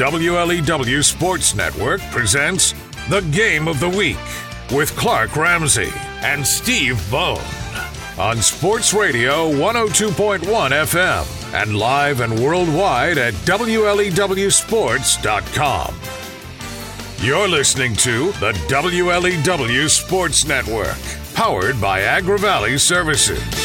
WLEW Sports Network presents the Game of the Week with Clark Ramsey and Steve Bone on Sports Radio 102.1 FM and live and worldwide at WLEWSports.com. You're listening to the WLEW Sports Network, powered by Agri Valley Services.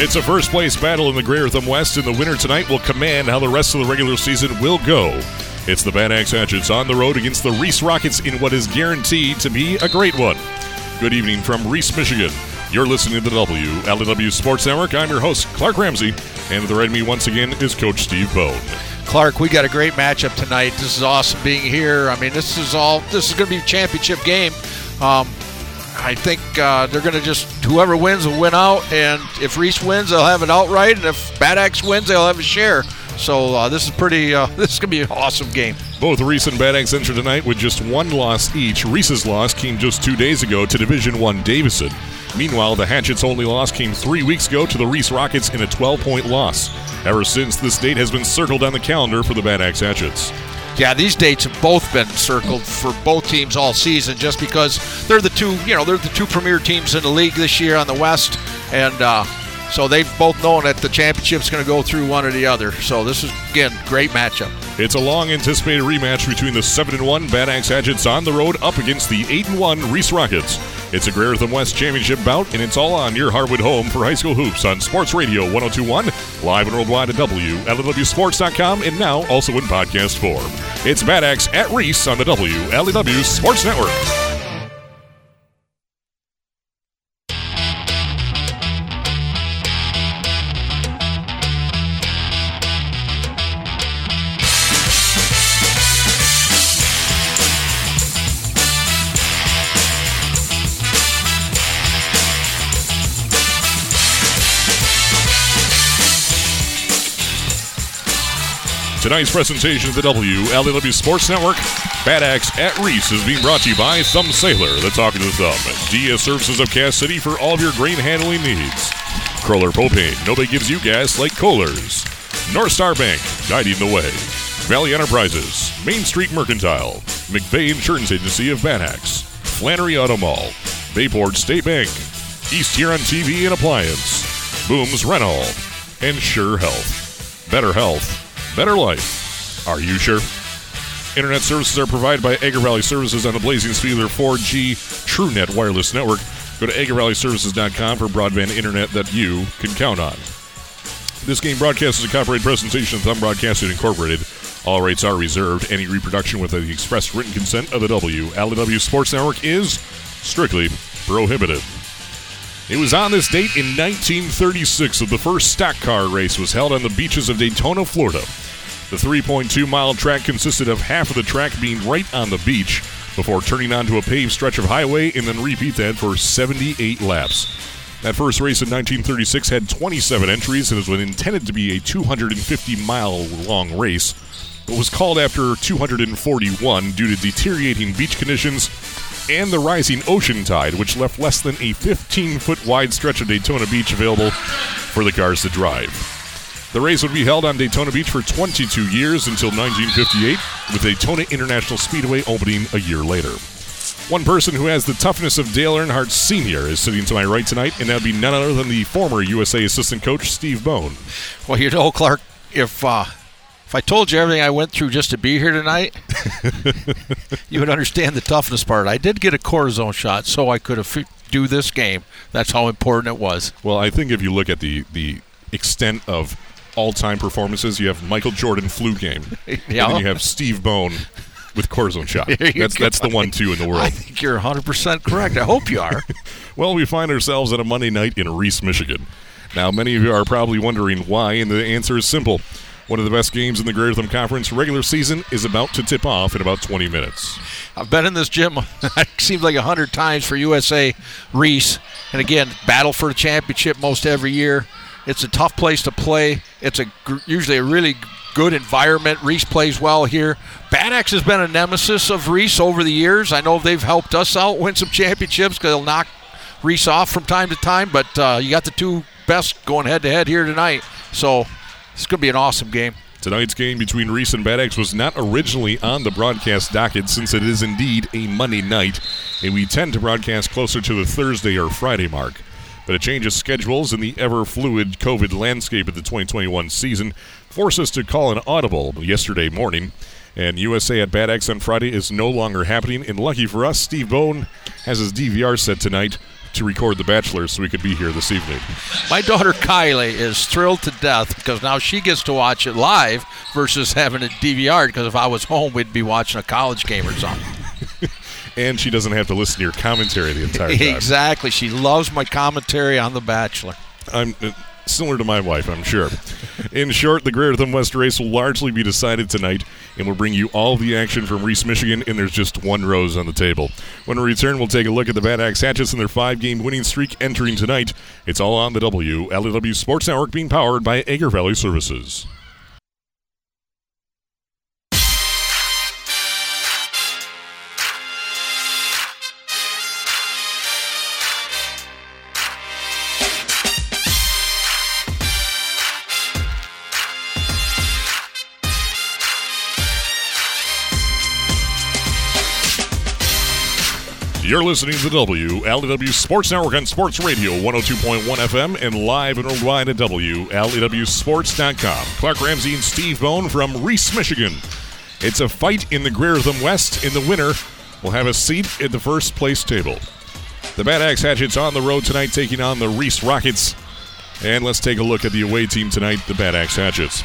It's a first place battle in the Greater Thumb West, and the winner tonight will command how the rest of the regular season will go. It's the Bad Axe Hatchets on the road against the Reese Rockets in what is guaranteed to be a great one. Good evening from Reese, Michigan. You're listening to the WLEW Sports Network. I'm your host, Clark Ramsey, and the right me once again is Coach Steve Bone. Clark, we got a great matchup tonight. This is awesome being here. I mean, this is all. This is going to be a championship game. Um, I think uh, they're going to just whoever wins will win out, and if Reese wins, they'll have it outright, and if Bad Axe wins, they'll have a share. So uh, this is pretty. Uh, this is going to be an awesome game. Both Reese and Bad Axe enter tonight with just one loss each. Reese's loss came just two days ago to Division One Davison. Meanwhile, the Hatchets' only loss came three weeks ago to the Reese Rockets in a 12-point loss. Ever since, this date has been circled on the calendar for the Bad Axe Hatchets. Yeah, these dates have both been circled for both teams all season, just because they're the two, you know, they're the two premier teams in the league this year on the West, and uh, so they've both known that the championship's going to go through one or the other. So this is again great matchup. It's a long anticipated rematch between the 7 and 1 Bad Axe Hatchets on the road up against the 8 and 1 Reese Rockets. It's a Greater Thumb West Championship bout, and it's all on your Hardwood home for high school hoops on Sports Radio 1021, live and worldwide at WLEWSports.com, and now also in podcast form. It's Bad Axe at Reese on the WLEW Sports Network. Tonight's presentation of the WLEW Sports Network, Bad Axe at Reese, is being brought to you by Thumb Sailor, the Talking to Thumb, DS Services of Cass City for all of your grain handling needs. Kroller Propane, nobody gives you gas like Kohler's. North Star Bank, guiding the way. Valley Enterprises, Main Street Mercantile, McVeigh Insurance Agency of Bad Axe, Flannery Auto Mall, Bayport State Bank, East Huron TV and Appliance, Booms Rental, and Sure Health. Better health, better life. Are you sure? Internet services are provided by Agri Valley Services on the Blazing Speedler 4G TrueNet wireless network. Go to agrivalleyservices.com for broadband internet that you can count on. This game broadcast is a copyright presentation of Thumb Broadcasting Incorporated. All rights are reserved. Any reproduction without the express written consent of the WLEW Sports Network is strictly prohibited. It was on this date in 1936 that the first stock car race was held on the beaches of Daytona, Florida. The 3.2 mile track consisted of half of the track being right on the beach before turning onto a paved stretch of highway and then repeat that for 78 laps. That first race in 1936 had 27 entries and was intended to be a 250 mile long race, but was called after 241 due to deteriorating beach conditions and the rising ocean tide, which left less than a 15 foot wide stretch of Daytona Beach available for the cars to drive. The race would be held on Daytona Beach for 22 years until 1958, with Daytona International Speedway opening a year later. One person who has the toughness of Dale Earnhardt Sr. is sitting to my right tonight, and that would be none other than the former USA assistant coach, Steve Bone. Well, you know, Clark, if uh, if I told you everything I went through just to be here tonight, you would understand the toughness part. I did get a cortisone shot so I could have do this game. That's how important it was. Well, I think if you look at the the extent of all-time performances, you have Michael Jordan flu game, Yeah. and then you have Steve Bone with cortisone shot. That's that's the one two in the world. I think you're 100% correct. I hope you are. Well, we find ourselves on a Monday night in Reese, Michigan. Now, many of you are probably wondering why, and the answer is simple. One of the best games in the Greater Thumb Conference regular season is about to tip off in about 20 minutes. I've been in this gym, it seems like a hundred times for USA Reese. And again, battle for the championship most every year. It's a tough place to play. It's a usually a really good environment. Reese plays well here. Bad Axe has been a nemesis of Reese over the years. I know they've helped us out win some championships because they'll knock Reese off from time to time. But uh, you got the two best going head to head here tonight. So it's going to be an awesome game. Tonight's game between Reese and Bad Axe was not originally on the broadcast docket since it is indeed a Monday night, and we tend to broadcast closer to the Thursday or Friday mark. But a change of schedules in the ever fluid COVID landscape of the 2021 season forced us to call an audible yesterday morning. And USA at Bad Axe on Friday is no longer happening. And lucky for us, Steve Bone has his DVR set tonight to record The Bachelor so we could be here this evening. My daughter Kylie is thrilled to death because now she gets to watch it live versus having it DVR because if I was home, we'd be watching a college game or something. and she doesn't have to listen to your commentary the entire time. exactly. She loves my commentary on The Bachelor. I'm uh, similar to my wife, I'm sure. In short, the Greater Thumb West race will largely be decided tonight, and we'll bring you all the action from Reese, Michigan, and there's just one rose on the table. When we return, we'll take a look at the Bad Axe Hatchets and their five-game winning streak entering tonight. It's all on the WLW Sports Network being powered by Agri Valley Services. You're listening to the WLEW Sports Network on Sports Radio 102.1 FM and live and worldwide at WLEWSports.com. Clark Ramsey and Steve Bone from Reese, Michigan. It's a fight in the Greater Thumb West, and the winner will have a seat at the first place table. The Bad Axe Hatchets on the road tonight, taking on the Reese Rockets. And let's take a look at the away team tonight, the Bad Axe Hatchets.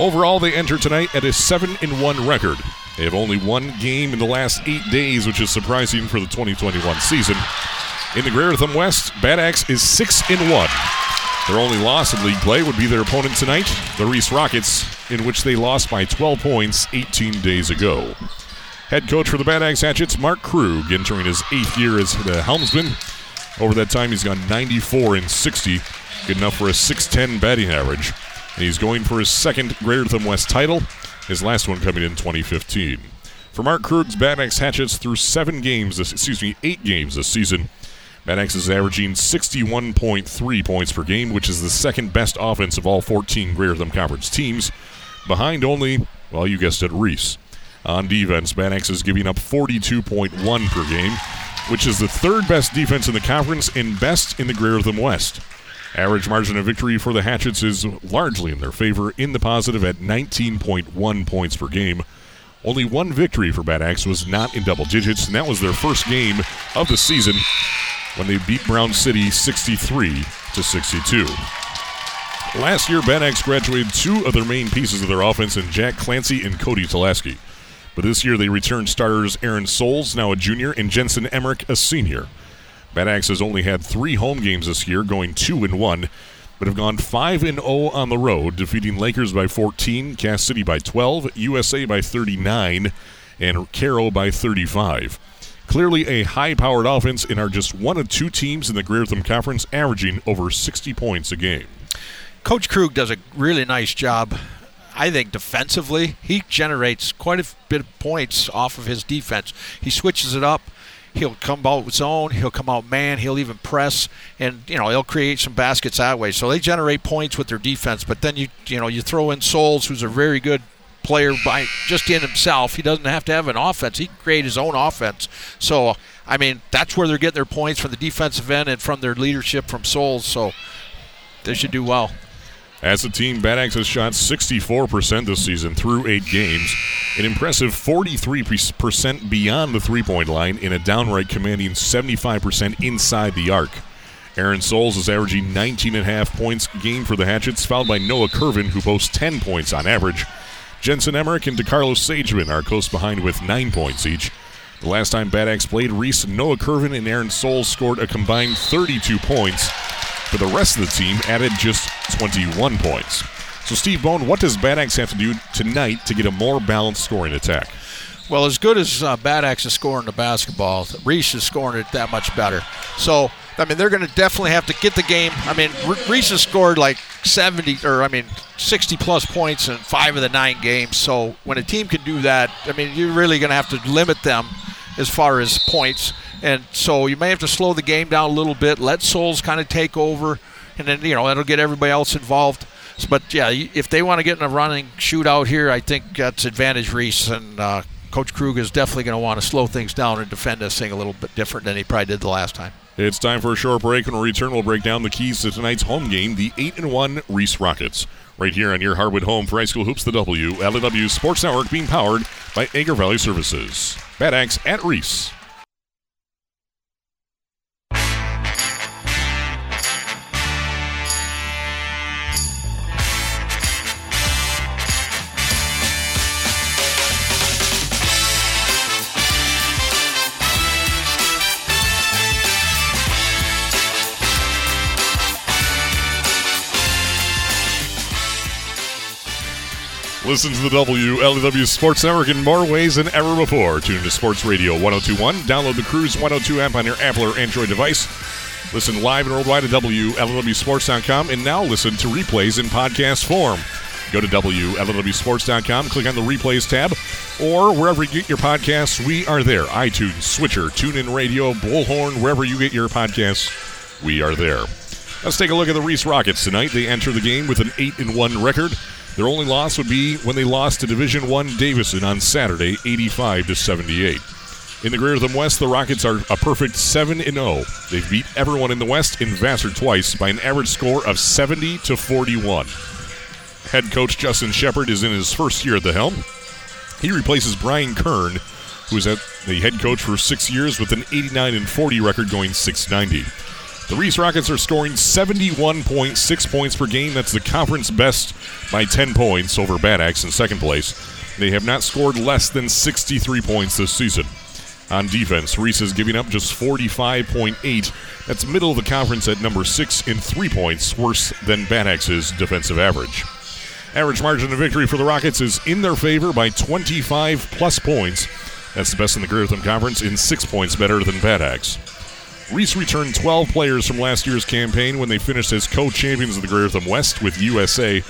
Overall, they enter tonight at a 7 in 1 record. They have only one game in the last eight days, which is surprising for the 2021 season. In the Greater Thumb West, Bad Axe is 6 in 1. Their only loss in league play would be their opponent tonight, the Reese Rockets, in which they lost by 12 points 18 days ago. Head coach for the Bad Axe Hatchets, Mark Krug, entering his eighth year as the helmsman. Over that time, he's gone 94 and 60, good enough for a 610 batting average. And he's going for his second Greater Thumb West title his last one coming in 2015. For Mark Krug's Bad Axe Hatchets through seven games, this, excuse me, eight games this season, Bad Axe is averaging 61.3 points per game, which is the second best offense of all 14 Greater Thumb Conference teams, behind only, well, you guessed it, Reese. On defense, Bad Axe is giving up 42.1 per game, which is the third best defense in the conference and best in the Greater Thumb West. Average margin of victory for the Hatchets is largely in their favor, in the positive at 19.1 points per game. Only one victory for Bad Axe was not in double digits, and that was their first game of the season when they beat Brown City 63 to 62. Last year, Bad Axe graduated two of their main pieces of their offense in Jack Clancy and Cody Tulaski. But this year, they returned starters Aaron Souls, now a junior, and Jensen Emmerich, a senior. Bad Axe has only had three home games this year, going two and one, but have gone five and zero oh on the road, defeating Lakers by 14, Cass City by 12, USA by 39, and Caro by 35. Clearly a high-powered offense, and are just one of two teams in the Greater Thumb Conference averaging over 60 points a game. Coach Krug does a really nice job I think defensively, he generates quite a bit of points off of his defense. He switches it up. He'll come out zone. He'll come out man. He'll even press, and you know he'll create some baskets that way. So they generate points with their defense. But then you you know you throw in Souls, who's a very good player by just in himself. He doesn't have to have an offense. He can create his own offense. So I mean that's where they're getting their points from the defensive end and from their leadership from Souls. So they should do well. As a team, Bad Axe has shot 64% this season through eight games, an impressive 43% beyond the three point line, in a downright commanding 75% inside the arc. Aaron Souls is averaging 19.5 points game for the Hatchets, followed by Noah Curvin, who boasts 10 points on average. Jensen Emmerich and DeCarlos Sageman are close behind with 9 points each. The last time Bad Axe played, Reese, Noah Curvin, and Aaron Souls scored a combined 32 points but the rest of the team added just 21 points. So, Steve Bone, what does Bad Axe have to do tonight to get a more balanced scoring attack? Well, as good as uh, Bad Axe is scoring the basketball, Reese is scoring it that much better. So, I mean, they're going to definitely have to get the game. I mean, Reese has scored like 70 or I mean 60 plus points in five of the nine games. So when a team can do that, I mean, you're really going to have to limit them as far as points. And so you may have to slow the game down a little bit, let Souls kind of take over, and then, you know, that'll get everybody else involved. but yeah, if they want to get in a running shootout here, I think that's advantage Reese and uh, Coach Krug is definitely going to want to slow things down and defend this thing a little bit different than he probably did the last time. It's time for a short break. When we return, we'll break down the keys to tonight's home game, the 8 and 1 Reese Rockets. Right here on your Hardwood home for high school hoops, the W. LW Sports Network being powered by Agri Valley Services. Bad Axe at Reese. Listen to the WLEW Sports Network in more ways than ever before. Tune to Sports Radio 1021. Download the Cruise 102 app on your Apple or Android device. Listen live and worldwide at WLEWSports.com. And now listen to replays in podcast form. Go to WLEWSports.com, click on the replays tab, or wherever you get your podcasts, we are there. iTunes, Stitcher, TuneIn Radio, Bullhorn, wherever you get your podcasts, we are there. Let's take a look at the Reese Rockets tonight. They enter the game with an 8 and 1 record. Their only loss would be when they lost to Division One Davison on Saturday, 85 to 78. In the Greater Thumb West, the Rockets are a perfect 7 0. They've beat everyone in the West in Vassar twice by an average score of 70 to 41. Head coach Justin Shepard is in his first year at the helm. He replaces Brian Kern, who was at the head coach for six years with an 89 and 40 record, going 690. The Reese Rockets are scoring 71.6 points per game. That's the conference best by 10 points over Bad Axe in second place. They have not scored less than 63 points this season. On defense, Reese is giving up just 45.8. That's middle of the conference at number 6 in three points, worse than Bad Axe's defensive average. Average margin of victory for the Rockets is in their favor by 25 plus points. That's the best in the Greater Conference in six points better than Bad Axe. Reese returned 12 players from last year's campaign when they finished as co-champions of the Greater Thumb West with USA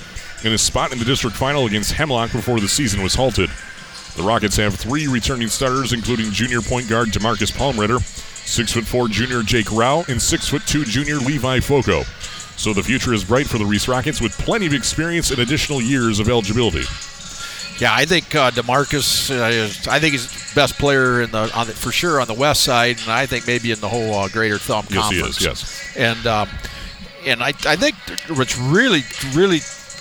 in a spot in the district final against Hemlock before the season was halted. The Rockets have three returning starters, including junior point guard Demarcus Palmritter, six foot four junior Jake Rao, and six foot two junior Levi Foco. So the future is bright for the Reese Rockets with plenty of experience and additional years of eligibility. Yeah, I think uh, Demarcus. Uh, I think he's best player in the, on the, for sure on the west side, and I think maybe in the whole uh, Greater Thumb yes, Conference. He is, yes, and um, and I, I think what's really really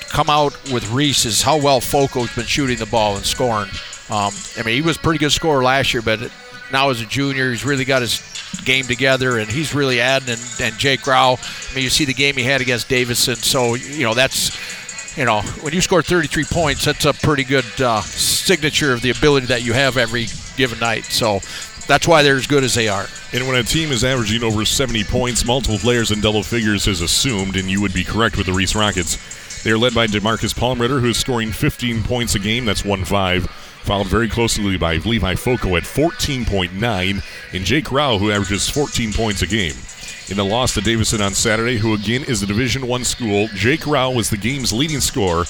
come out with Reese is how well Foco's been shooting the ball and scoring. Um, I mean, he was a pretty good scorer last year, but now as a junior, he's really got his game together, and he's really adding. And, and Jake Rao, I mean, you see the game he had against Davison, so you know that's you know, when you score 33 points, that's a pretty good uh, signature of the ability that you have every given night. So that's why they're as good as they are. And when a team is averaging over 70 points, multiple players in double figures is assumed, and you would be correct with the Reese Rockets. They are led by Demarcus Palmritter, who is scoring 15 points a game. That's 1 5. Followed very closely by Levi Foco at 14.9, and Jake Rao, who averages 14 points a game. In the loss to Davison on Saturday, who again is a Division One school, Jake Rao was the game's leading scorer.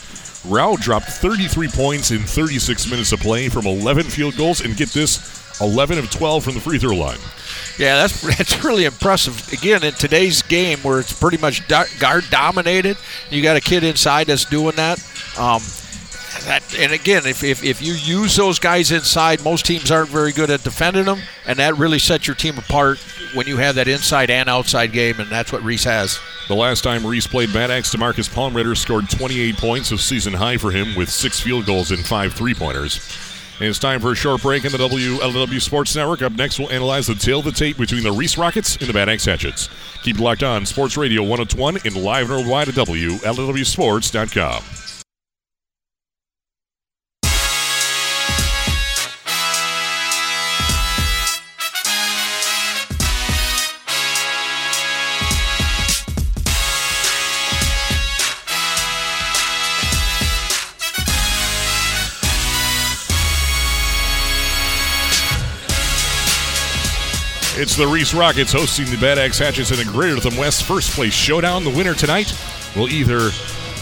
Rao dropped 33 points in 36 minutes of play from 11 field goals, and get this, 11 of 12 from the free throw line. Yeah, that's that's really impressive. Again, in today's game where it's pretty much guard dominated, you got a kid inside that's doing that. Um, that, and again, if, if, if you use those guys inside, most teams aren't very good at defending them, and that really sets your team apart when you have that inside and outside game, and that's what Reese has. The last time Reese played Bad Axe, Demarcus Palmritter scored 28 points, a season high for him, with six field goals and five three pointers. And it's time for a short break in the WLW Sports Network. Up next, we'll analyze the tail of the tape between the Reese Rockets and the Bad Axe Hatchets. Keep locked on Sports Radio 101 and live and worldwide at WLWSports.com. It's the Reese Rockets hosting the Bad Axe Hatchets in a Greater Thumb West first place showdown. The winner tonight will either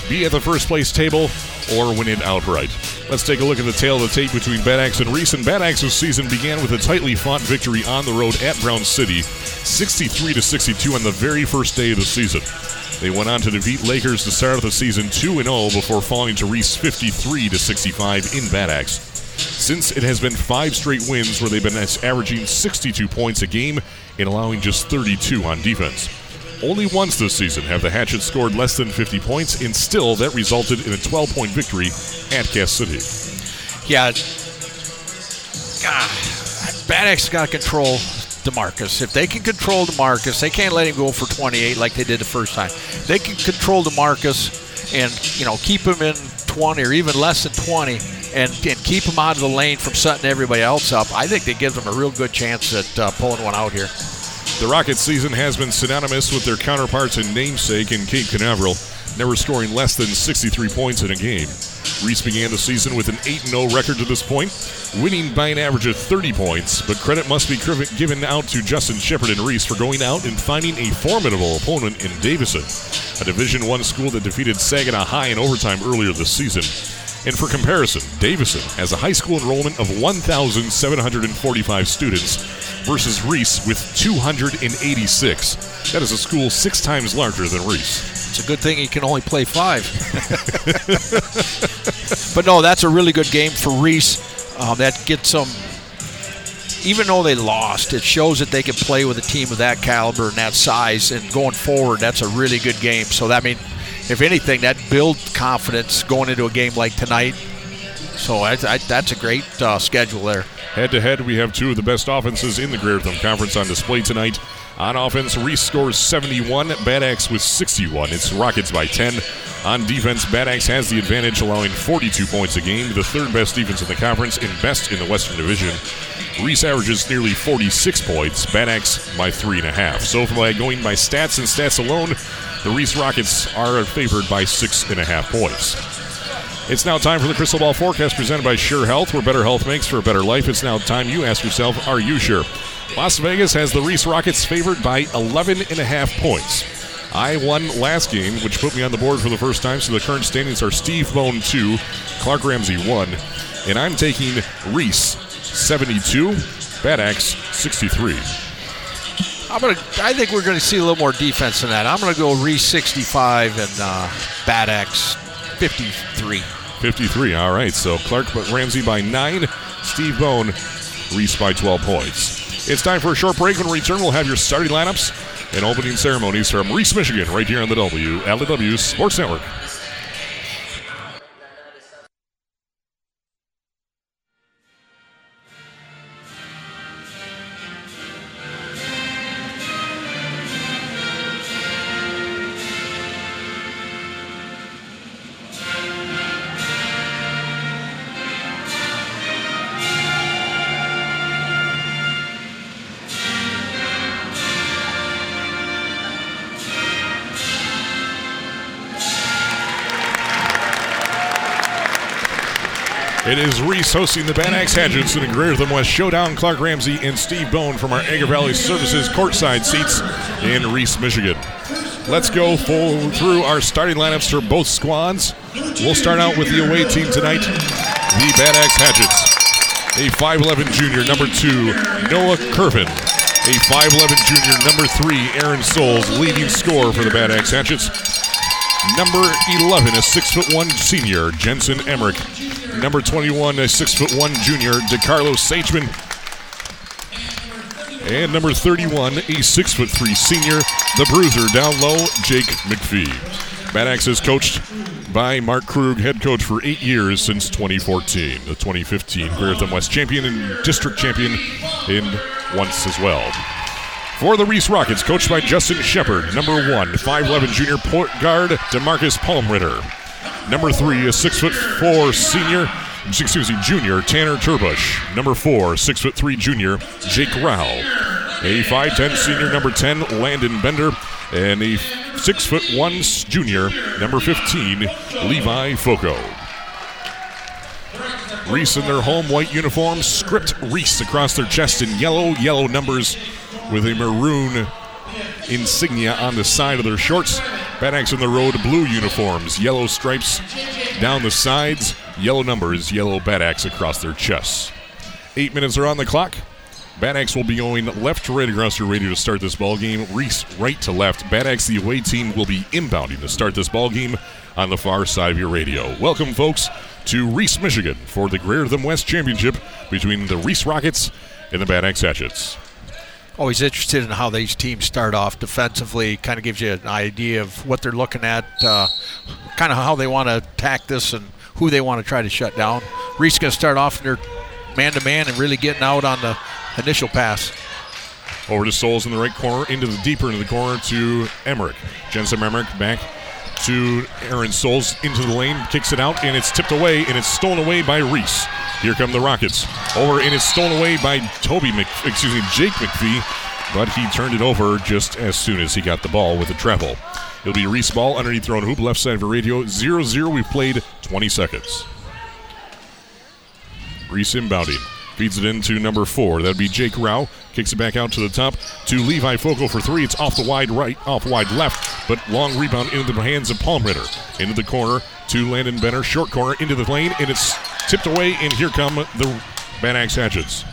be at the first place table or win it outright. Let's take a look at the tail of the tape between Bad Axe and Reese. And Bad Axe's season began with a tightly fought victory on the road at Brown City, 63 to 62 on the very first day of the season. They went on to defeat Lakers to start the season 2 0 before falling to Reese 53 to 65 in Bad Axe. Since it has been five straight wins where they've been averaging 62 points a game and allowing just 32 on defense. Only once this season have the Hatchets scored less than 50 points, and still that resulted in a 12 point victory at Cass City. Yeah. God, Bad Axe got to control DeMarcus. If they can control DeMarcus, they can't let him go for 28 like they did the first time. They can control DeMarcus and, you know, keep him in 20 or even less than 20 and, and keep them out of the lane from setting everybody else up. I think that gives them a real good chance at uh, pulling one out here. The Rockets season has been synonymous with their counterparts in namesake in Cape Canaveral, never scoring less than 63 points in a game. Reese began the season with an 8 0 record to this point, winning by an average of 30 points, but credit must be given out to Justin Shepard and Reese for going out and finding a formidable opponent in Davison, a Division One school that defeated Saginaw High in overtime earlier this season. And for comparison, Davison has a high school enrollment of 1,745 students versus Reese with 286. That is a school six times larger than Reese. It's a good thing he can only play five. but no, that's a really good game for Reese. Uh, that gets them, even though they lost, it shows that they can play with a team of that caliber and that size. And going forward, that's a really good game. So that I mean, if anything, that builds confidence going into a game like tonight. So I, I, that's a great uh, schedule there. Head to head, we have two of the best offenses in the Greater Thumb Conference on display tonight. On offense, Reese scores 71, Bad Axe with 61. It's Rockets by 10. On defense, Bad Axe has the advantage, allowing 42 points a game, the third best defense in the conference and best in the Western Division. Reese averages nearly 46 points, Bad Axe by 3.5. So, by going by stats and stats alone, the Reese Rockets are favored by six and a half points. It's now time for the Crystal Ball Forecast presented by Sure Health, where better health makes for a better life. It's now time you ask yourself, are you sure? Las Vegas has the Reese Rockets favored by 11 and a half points. I won last game, which put me on the board for the first time, so the current standings are Steve Bone 2, Clark Ramsey 1, and I'm taking Reese 72, Bad Axe 63. I'm gonna. I think we're gonna see a little more defense than that. I'm gonna go Reese 65 and uh, Bad Axe 53. 53. All right. So Clark but Ramsey by nine, Steve Bone, Reese by 12 points. It's time for a short break. When we return, we'll have your starting lineups and opening ceremonies from Reese, Michigan, right here on the WLEW Sports Network. Is Reese hosting the Bad Axe Hatchets in a Greater Thumb West Showdown. Clark Ramsey and Steve Bone from our Agri Valley Services courtside seats in Reese, Michigan. Let's go full through our starting lineups for both squads. We'll start out with the away team tonight, the Bad Axe Hatchets. A 5'11 junior, number two, Noah Curvin. A 5'11 junior, number three, Aaron Souls, leading scorer for the Bad Axe Hatchets. Number 11, a 6'1 senior, Jensen Emmerich. Number 21, a 6'1 junior, DeCarlo Sageman. And number 31, a 6'3 senior, the bruiser down low, Jake McPhee. Bad Axe is coached by Mark Krug, head coach for eight years since 2014. The 2015 Greater Thumb West champion and district champion in once as well. For the Reese Rockets, coached by Justin Shepard, number one, 5'11 junior point guard, Demarcus Palmritter. Number three, a six foot four senior, excuse me, junior, Tanner Turbush. Number four, six foot three junior, Jake Rao. A 5'10 senior, number 10, Landon Bender. And a six foot one junior, number 15, Levi Foco. Reese in their home white uniforms, script Reese across their chest in yellow, yellow numbers with a maroon insignia on the side of their shorts. Bad Axe on the road, blue uniforms, yellow stripes down the sides, yellow numbers, yellow Bad Axe across their chests. Eight minutes are on the clock. Bad Axe will be going left to right across your radio to start this ball game. Reese right to left. Bad Axe, the away team, will be inbounding to start this ball game on the far side of your radio. Welcome, folks, to Reese, Michigan for the Greater Thumb West Championship between the Reese Rockets and the Bad Axe Hatchets. Always interested in how these teams start off defensively. Kind of gives you an idea of what they're looking at, uh, kind of how they want to attack this and who they want to try to shut down. Reese going to start off in their man to man and really getting out on the initial pass. Over to Souls in the right corner, into the deeper into the corner to Emmerich. Jensen Emmerich back to Aaron Souls into the lane, kicks it out, and it's tipped away, and it's stolen away by Reese. Here come the Rockets. Over, and it's stolen away by Toby, Mc, excuse me, Jake McPhee, but he turned it over just as soon as he got the ball with a travel. It'll be Reese ball underneath thrown hoop, left side of the radio, 0 0. We've played 20 seconds. Reese inbounding. Feeds it into number four. That'd be Jake Rao. Kicks it back out to the top to Levi Foco for three. It's off the wide right, off wide left, but long rebound into the hands of Palm Ritter. Into the corner to Landon Bender. Short corner into the lane, and it's tipped away, and here come the Bad Axe Hatchets.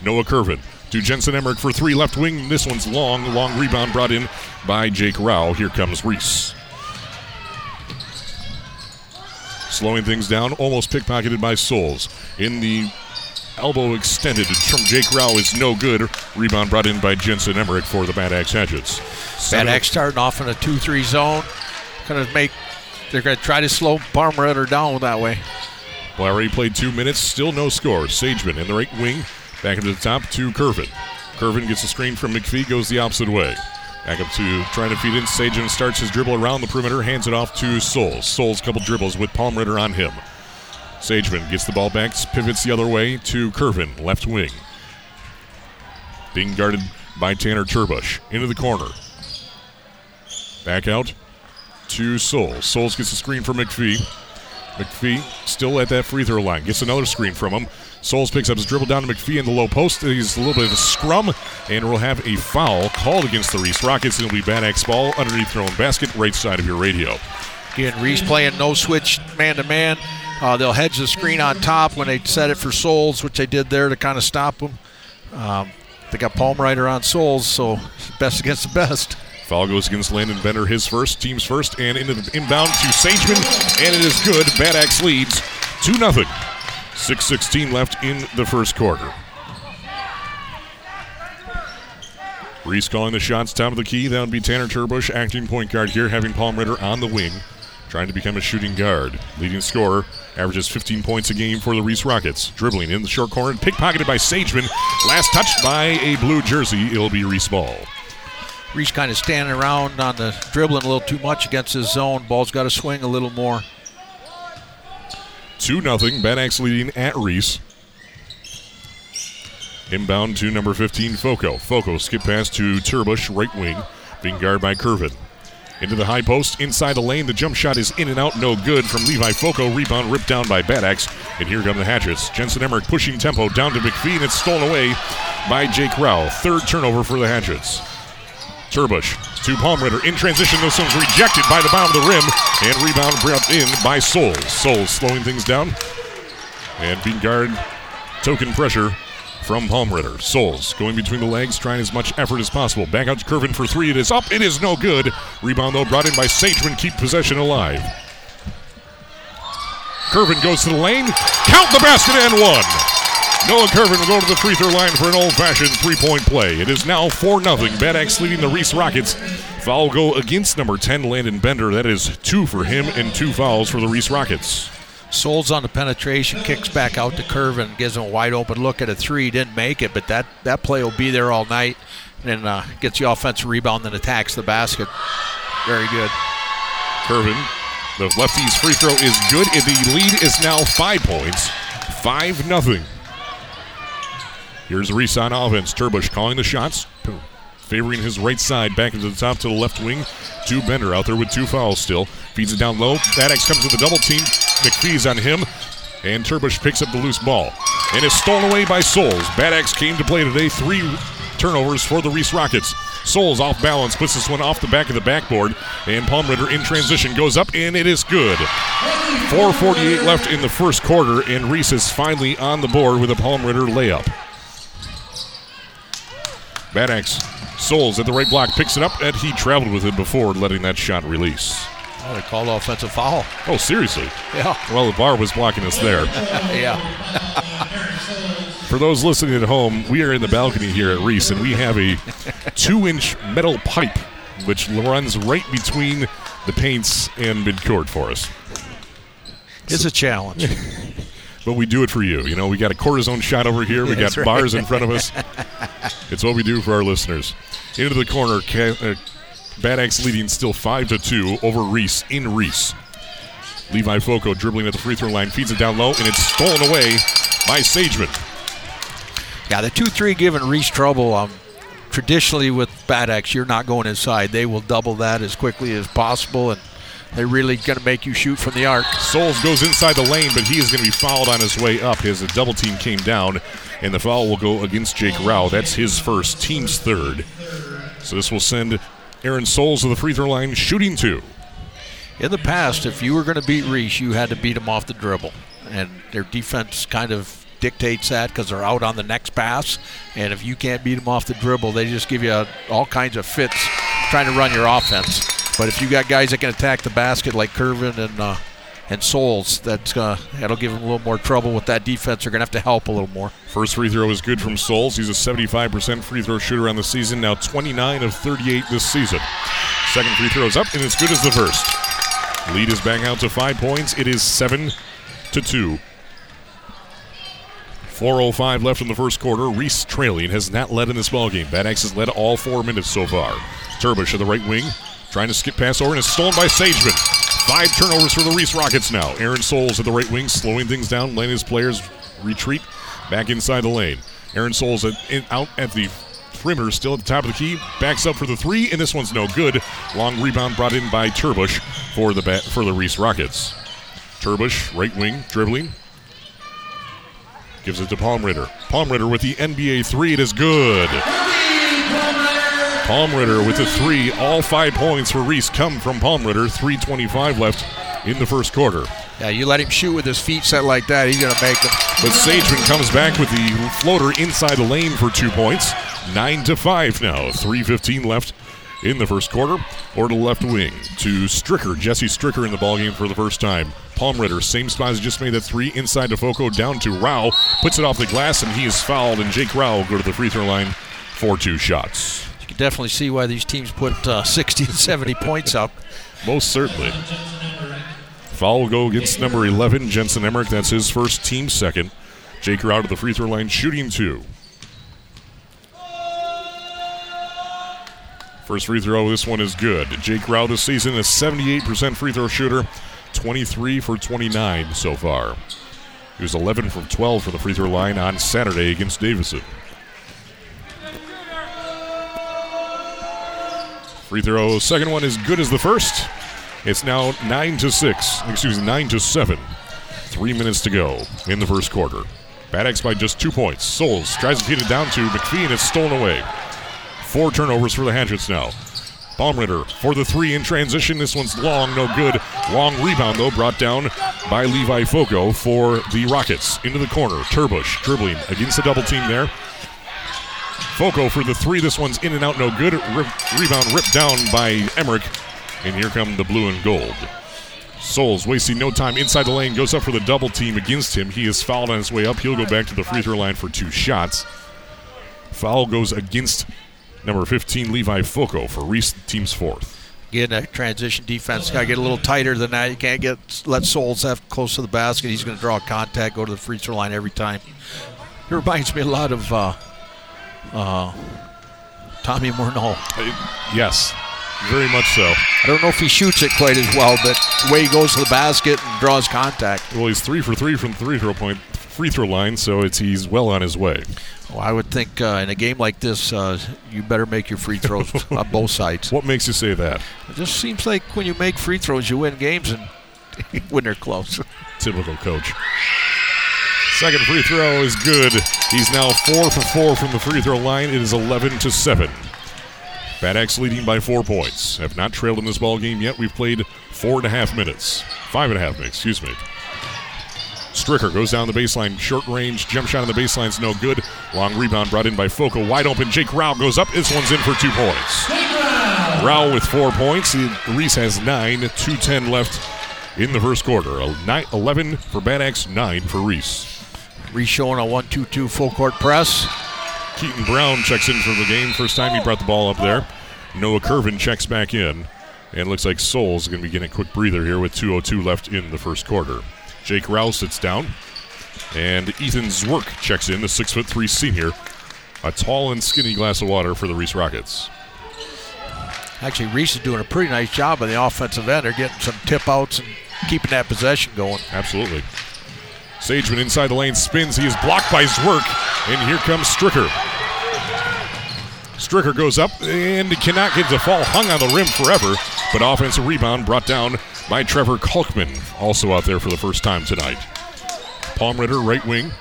Noah Curvin to Jensen Emmerich for three left wing. This one's long. Long rebound brought in by Jake Rao. Here comes Reese. Slowing things down, almost pickpocketed by Souls. In the elbow extended from Jake Rao is no good. Rebound brought in by Jensen Emmerich for the Bad Axe Hatchets. Bad Axe starting off in a 2 3 zone. Going to make, they're going to try to slow Palmer down that way. Well, already played two minutes, still no score. Sageman in the right wing, back into the top to Curvin. Curvin gets a screen from McPhee, goes the opposite way. Back up to trying to feed in. Sageman starts his dribble around the perimeter, hands it off to Souls. Souls couple dribbles with Palm Ritter on him. Sageman gets the ball back, pivots the other way to Curvin, left wing. Being guarded by Tanner Turbush. Into the corner. Back out to Souls. Souls gets a screen from McPhee. McPhee still at that free throw line. Gets another screen from him. Souls picks up his dribble down to McPhee in the low post. He's a little bit of a scrum, and we'll have a foul called against the Reese Rockets. It'll be Bad Axe ball underneath their own basket, right side of your radio. Again, Reese playing no switch man to man. Uh, they'll hedge the screen on top when they set it for Souls, which they did there to kind of stop them. Um, they got Palm Palmritter on Souls, so best against the best. Foul goes against Landon Bender, his first, team's first, and into the inbound to Sageman, and it is good. Bad Axe leads 2 0. 6.16 left in the first quarter. Reese calling the shots, top of the key. That would be Tanner Turbush, acting point guard here, having Palm Ritter on the wing, trying to become a shooting guard. Leading scorer, averages 15 points a game for the Reese Rockets. Dribbling in the short corner, pickpocketed by Sageman. Last touched by a blue jersey. It'll be Reese ball. Reese kind of standing around on the dribbling a little too much against his zone. Ball's got to swing a little more. 2 0. Bad Axe leading at Reese. Inbound to number 15, Foco. Foco skip pass to Turbush, right wing, being guarded by Curvin. Into the high post, inside the lane. The jump shot is in and out, no good from Levi Foco. Rebound ripped down by Bad Axe. And here come the Hatchets. Jensen Emmerich pushing tempo down to McPhee, and it's stolen away by Jake Rao. Third turnover for the Hatchets. Turbush to Palmritter in transition. This one's rejected by the bottom of the rim, and rebound brought in by Souls. Souls slowing things down, and being guarded, token pressure from Palmritter. Souls going between the legs, trying as much effort as possible. Back out to Curvin for three. It is up. It is no good. Rebound though brought in by Sageman. Keep possession alive. Curvin goes to the lane. Count the basket and one. Noah Curvin will go to the free throw line for an old fashioned three point play. It is now 4 0. Bad Axe leading the Reese Rockets. Foul go against number 10, Landon Bender. That is two for him and two fouls for the Reese Rockets. Souls on the penetration, kicks back out to Curvin, gives him a wide open look at a three. Didn't make it, but that, that play will be there all night and uh, gets the offensive rebound and attacks the basket. Very good. Curvin, the lefty's free throw is good. And the lead is now five points. 5 nothing. Here's Reese on offense. Turbush calling the shots, favoring his right side back into the top to the left wing. To Bender out there with two fouls still. Feeds it down low. Bad Axe comes with a double team. McPhee's on him. And Turbush picks up the loose ball. And is stolen away by Souls. Bad Axe came to play today. Three turnovers for the Reese Rockets. Souls off balance, puts this one off the back of the backboard, and Palmritter in transition goes up, and it is good. 4.48 left in the first quarter, and Reese is finally on the board with a Palmritter layup. Bad Axe Souls at the right block picks it up, and he traveled with it before letting that shot release. Oh, they called offensive foul. Oh, seriously? Yeah. Well, the bar was blocking us there. yeah. For those listening at home, we are in the balcony here at Reese, and we have a two inch metal pipe which runs right between the paints and midcourt for us. It's a challenge. But we do it for you. You know, we got a cortisone shot over here. We got right. bars in front of us. it's what we do for our listeners. Into the corner, uh, Bad Axe leading still five to two over Reese in Reese. Levi Foco dribbling at the free throw line, feeds it down low, and it's stolen away by Sageman. Yeah, the 2 3 giving Reese trouble. Um, traditionally, with Bad Axe, you're not going inside. They will double that as quickly as possible, and they're really going to make you shoot from the arc. Souls goes inside the lane, but he is going to be fouled on his way up. His double team came down, and the foul will go against Jake Rao. That's his first, team's third. So this will send Aaron Souls to the free throw line, shooting two. In the past, if you were going to beat Reese, you had to beat him off the dribble. And their defense kind of dictates that because they're out on the next pass. And if you can't beat them off the dribble, they just give you uh, all kinds of fits trying to run your offense. But if you got guys that can attack the basket like Curvin and uh, and Souls, that's uh, that'll give them a little more trouble with that defense. They're to have to help a little more. First free throw is good from Souls. He's a 75% free throw shooter on the season, now 29 of 38 this season. Second free throw is up, and as good as the first. Lead is back out to five points. It is seven to two. 4.05 left in the first quarter. Reese trailing has not led in this ballgame. Bad Axe has led all four minutes so far. Turbush at the right wing, trying to skip pass over, and it's stolen by Sageman. Five turnovers for the Reese Rockets now. Aaron Souls at the right wing, slowing things down, letting his players retreat back inside the lane. Aaron Souls at, in, out at the perimeter, still at the top of the key, backs up for the three, and this one's no good. Long rebound brought in by Turbush for the bat, for the Reese Rockets. Turbush, right wing, dribbling, gives it to Palm Ritter. Palm Ritter with the NBA three. It is good. Palm Ritter with the three. All five points for Reese come from Palm Ritter. 3.25 left in the first quarter. Yeah, you let him shoot with his feet set like that, he's going to make them. But Sageman comes back with the floater inside the lane for two points. Nine to five now. 3.15 left in the first quarter. Or to left wing to Stricker. Jesse Stricker in the ballgame for the first time. Palm Ritter, same spot as just made that three inside to Foco, down to Rao. Puts it off the glass, and he is fouled. And Jake Rao will go to the free throw line for two shots. You can definitely see why these teams put uh, 60 and 70 points up. Most certainly. Foul will go against number 11, Jensen Emmerich. That's his first, team second. Jake Rao to the free throw line, shooting two. First free throw, this one is good. Jake Rao this season is 78% free throw shooter, 23 for 29 so far. He was 11 from 12 for the free throw line on Saturday against Davison. Free throw, second one is good as the first. It's now 9 to 6, excuse me, 9 to 7. Three minutes to go in the first quarter. Bad Axe by just two points. Souls tries to feed it down to McPhee and it's stolen away. Four turnovers for the Hatchets now. Palmritter for the three in transition. This one's long, no good. Long rebound, though, brought down by Levi Foco for the Rockets. Into the corner. Turbush dribbling against the double team there. Foco for the three. This one's in and out, no good. Rebound ripped down by Emmerich. And here come the blue and gold. Souls wasting no time inside the lane, goes up for the double team against him. He is fouled on his way up. He'll go back to the free throw line for two shots. Foul goes against number 15, Levi Foco, for Reese, team's fourth. Again, that transition defense got to get a little tighter than that. You can't get let Souls have close to the basket. He's going to draw contact, go to the free throw line every time. It reminds me a lot of uh, uh, Tommy Murnau. Uh, yes, very much so. I don't know if he shoots it quite as well, but the way he goes to the basket and draws contact. Well, he's three for three from the three throw point free throw line, so it's he's well on his way. Well, I would think uh, in a game like this, uh, you better make your free throws on both sides. What makes you say that? It just seems like when you make free throws, you win games and when they're close. Typical coach. Second free throw is good. He's now four for four from the free throw line. It is 11 to seven. Bad Axe leading by four points. Have not trailed in this ball game yet. We've played four and a half minutes. Five and a half minutes, excuse me. Stricker goes down the baseline, short range, jump shot on the baseline's no good. Long rebound brought in by Foco, wide open. Jake Rao goes up. This one's in for two points. Rao with four points. Reese has nine. 2.10 left in the first quarter. Nine, 11 for Bad Axe, 9 for Reese. Reese showing a 1 2 2 full court press. Keaton Brown checks in for the game. First time he brought the ball up there. Noah Curvin checks back in. And looks like Souls is going to be getting a quick breather here with 2.02 left in the first quarter. Jake Rouse sits down. And Ethan Zwerk checks in, the 6'3 senior. A tall and skinny glass of water for the Reese Rockets. Actually, Reese is doing a pretty nice job on the offensive end. They're getting some tip outs and keeping that possession going. Absolutely. Sageman inside the lane spins. He is blocked by Zwerk. And here comes Stricker. Stricker goes up and cannot get the fall hung on the rim forever, but offensive rebound brought down by Trevor Kalkman, also out there for the first time tonight. Palmritter, right wing.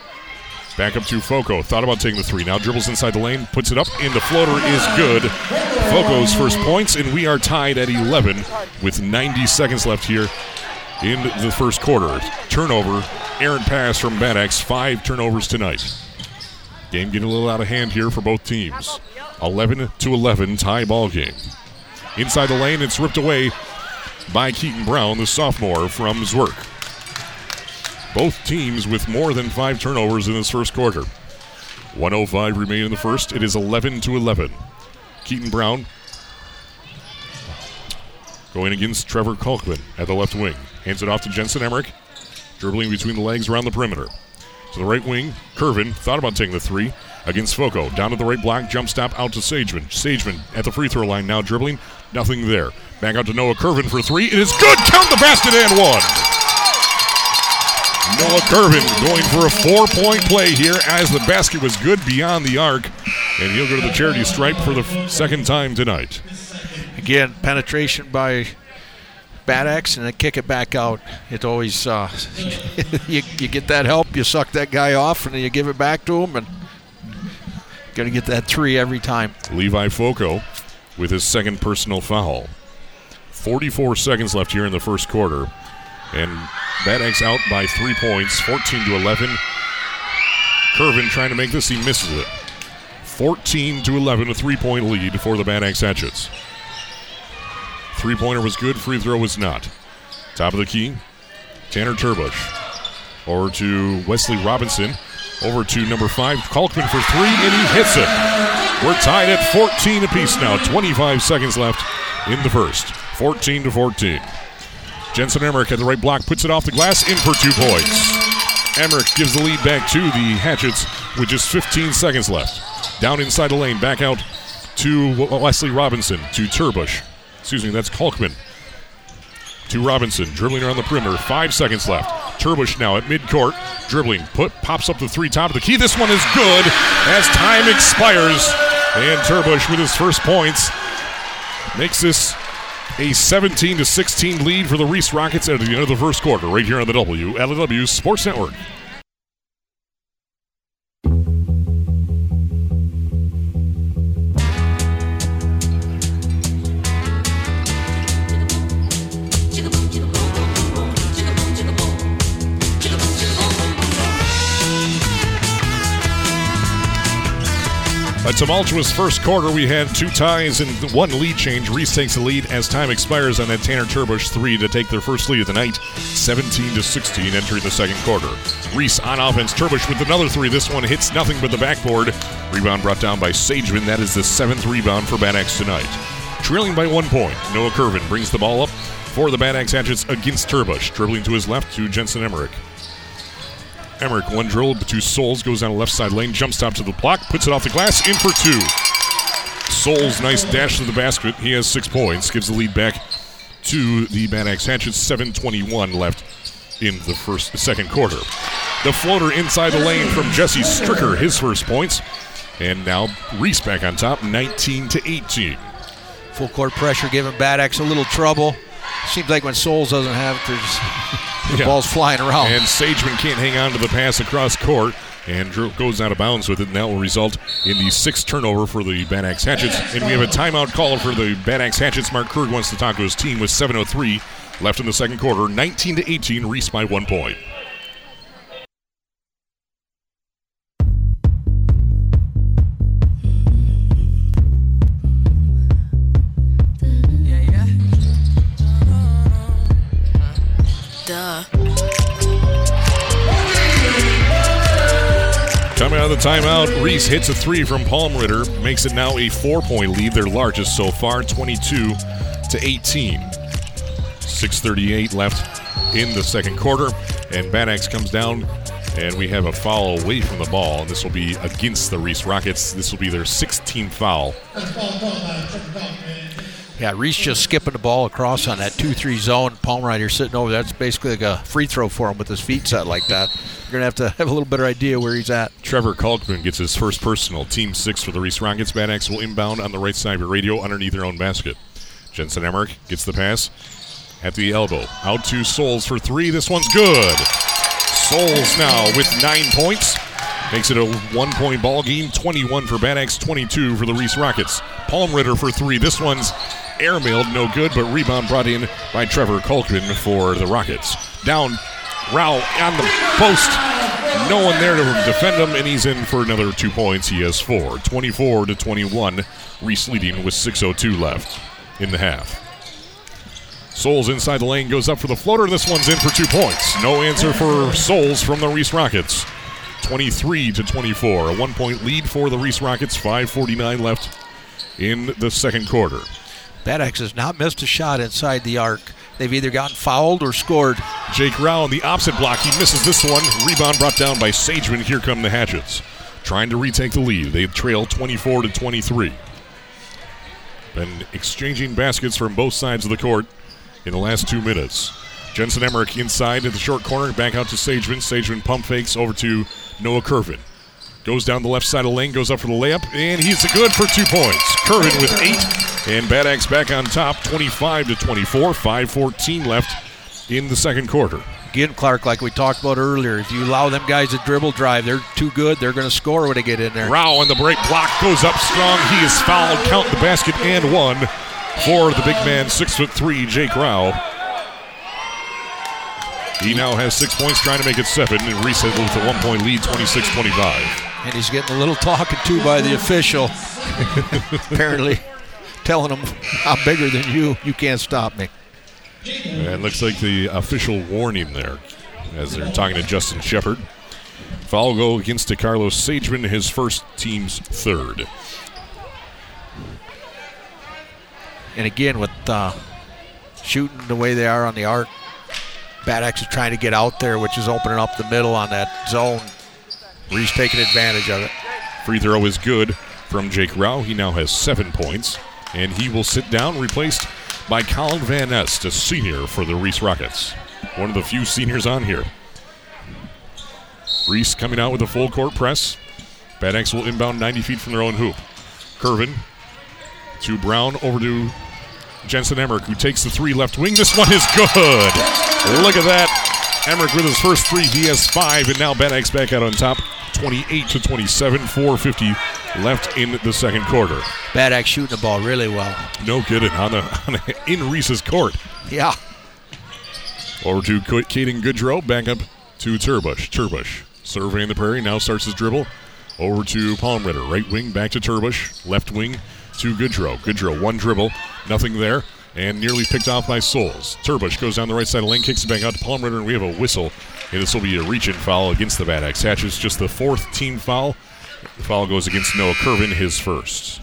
Back up to Foco. Thought about taking the three. Now dribbles inside the lane, puts it up, and the floater is good. Foco's first points, and we are tied at 11 with 90 seconds left here in the first quarter. Turnover, errant pass from Axe. Five turnovers tonight. Game getting a little out of hand here for both teams. 11 to 11 tie ball game. Inside the lane, it's ripped away by Keaton Brown, the sophomore from Zwerk. Both teams with more than five turnovers in this first quarter. 105 remain in the first. It is 11 to 11. Keaton Brown going against Trevor Kalkman at the left wing. Hands it off to Jensen Emmerich, dribbling between the legs around the perimeter. To the right wing, Curvin thought about taking the three against Foco. Down to the right block, jump stop out to Sageman. Sageman at the free throw line now dribbling, nothing there. Back out to Noah Curvin for three. It is good. Count the basket and one. Noah Curvin going for a four point play here as the basket was good beyond the arc. And he'll go to the charity stripe for the second time tonight. Again, penetration by Bad Axe and then kick it back out. It's always, uh, you, you get that help, you suck that guy off, and then you give it back to him, and to get that three every time. Levi Foco with his second personal foul. 44 seconds left here in the first quarter. And Axe out by three points, 14 to 11. Curvin trying to make this, he misses it. 14 to 11, a three point lead for the Bad Axe Hatchets. Three pointer was good, free throw was not. Top of the key, Tanner Turbush. Over to Wesley Robinson. Over to number five, Kalkman for three, and he hits it. We're tied at 14 apiece now. 25 seconds left in the first. 14 to 14. Jensen Emmerich at the right block puts it off the glass, in for two points. Emmerich gives the lead back to the Hatchets with just 15 seconds left. Down inside the lane, back out to Wesley Robinson, to Turbush. Excuse me, that's Kalkman. To Robinson, dribbling around the perimeter. Five seconds left. Turbush now at midcourt, dribbling, put pops up the three top of the key. This one is good as time expires, and Turbush with his first points makes this a 17 to 16 lead for the Reese Rockets at the end of the first quarter, right here on the WLW Sports Network. A tumultuous first quarter. We had two ties and one lead change. Reese takes the lead as time expires on that Tanner Turbush three to take their first lead of the night, 17 to 16, entering the second quarter. Reese on offense. Turbush with another three. This one hits nothing but the backboard. Rebound brought down by Sageman. That is the seventh rebound for Bad Axe tonight. Trailing by one point, Noah Curvin brings the ball up for the Bad Axe Hatchets against Turbush. Dribbling to his left to Jensen Emmerich. Emmerich, one dribble to Souls, goes down the left side lane, jump stop to the block, puts it off the glass, in for two. Souls, nice dash to the basket. He has six points, gives the lead back to the Bad Axe Hatchets. 7:21 left in the first, second quarter. The floater inside the lane from Jesse Stricker, his first points, and now Reese back on top, 19 to 18. Full court pressure giving Bad Axe a little trouble. Seems like when Souls doesn't have it, there's the Yeah. ball's flying around. And Sageman can't hang on to the pass across court. and goes out of bounds with it, and that will result in the sixth turnover for the Bad Axe Hatchets. And we have a timeout call for the Bad Axe Hatchets. Mark Krug wants to talk to his team with 7.03 left in the second quarter. 19 to 18, Reese by one point. Timeout, Reese hits a three from Palmritter, makes it now a four point lead, their largest so far, 22 to 18. 6.38 left in the second quarter, and Bad Axe comes down, and we have a foul away from the ball, this will be against the Reese Rockets. This will be their 16th foul. Yeah, Reese just skipping the ball across on that 2 3 zone. Palmritter sitting over. There. That's basically like a free throw for him with his feet set like that. You're going to have to have a little better idea where he's at. Trevor Kalkman gets his first personal. Team six for the Reese Rockets. Bad Axe will inbound on the right side of your radio underneath their own basket. Jensen Emmerich gets the pass at the elbow. Out to Souls for three. This one's good. Souls now with nine points. Makes it a one point ball game. 21 for Bad Axe, 22 for the Reese Rockets. Palmritter for three. This one's airmailed, no good, but rebound brought in by Trevor Kalkman for the Rockets. Down, Rao on the post. No one there to defend him, and he's in for another two points. He has four. 24 to 21. Reese leading with 6.02 left in the half. Souls inside the lane goes up for the floater. This one's in for two points. No answer for Souls from the Reese Rockets. 23 to 24. A one point lead for the Reese Rockets. 5.49 left in the second quarter. Axe has not missed a shot inside the arc. They've either gotten fouled or scored. Jake Rao on the opposite block. He misses this one. Rebound brought down by Sageman. Here come the Hatchets. Trying to retake the lead. They trail 24 to 23. Been exchanging baskets from both sides of the court in the last two minutes. Jensen Emmerich inside in the short corner, back out to Sageman. Sageman pump fakes over to Noah Curvin. Goes down the left side of the lane, goes up for the layup, and he's good for two points. Curvin with eight, and Bad Axe back on top, 25 to 24. 5:14 left in the second quarter. Again, Clark, like we talked about earlier, if you allow them guys to dribble drive, they're too good. They're going to score when they get in there. Rao on the break block goes up strong. He is fouled. Count the basket and one for the big man, six foot three, Jake Rao. He now has six points, trying to make it seven, and reset with a one point lead, 26 25. And he's getting a little talking to by the official. Apparently, telling him, I'm bigger than you. You can't stop me. And looks like the official warning there as they're talking to Justin Shepard. Foul goal against Carlos Sageman, his first team's third. And again, with uh, shooting the way they are on the arc, Bad Axe is trying to get out there, which is opening up the middle on that zone. Reese taking advantage of it. Free throw is good from Jake Rao. He now has seven points, and he will sit down, replaced by Colin Van Nest, a senior for the Reese Rockets. One of the few seniors on here. Reese coming out with a full court press. Bad Axe will inbound 90 feet from their own hoop. Curvin to Brown over to Jensen Emmerich, who takes the three left wing. This one is good. Look at that. Emmerich with his first three. He has five, and now Bad Axe back out on top. 28 to 27, 450 left in the second quarter. Bad Axe shooting the ball really well. No kidding on the, on in Reese's court. Yeah. Over to Caden Goodrow, back up to Turbush. Turbush surveying the prairie, now starts his dribble. Over to Palmritter, right wing, back to Turbush, left wing to Goodrow. Goodrow, one dribble, nothing there, and nearly picked off by Souls. Turbush goes down the right side of lane, kicks it back out to Palmritter, and we have a whistle. And this will be a reach-in foul against the Bad Axe Hatchets. Just the fourth team foul. The foul goes against Noah Curvin, his first.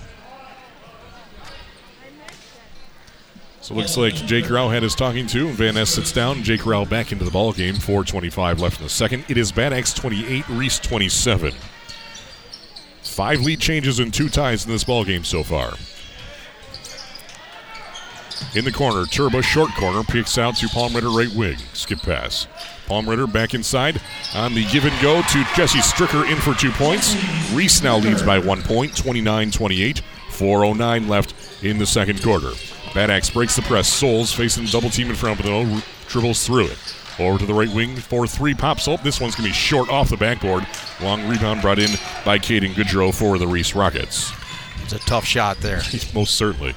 So it looks like Jake Rao had his talking to. Van Ness sits down. Jake Rao back into the ball game. 4:25 left in the second. It is Bad Axe 28, Reese 27. Five lead changes and two ties in this ball game so far. In the corner, Turbo short corner picks out to Palmritter right wing. Skip pass. Palmritter back inside on the give and go to Jesse Stricker in for two points. Reese now leads by one point, 29 28. 4.09 left in the second quarter. Bad Axe breaks the press. Souls facing double team in front, but no dribbles through it. Over to the right wing for three pops up. This one's going to be short off the backboard. Long rebound brought in by Caden Goodrow for the Reese Rockets. It's a tough shot there. Most certainly.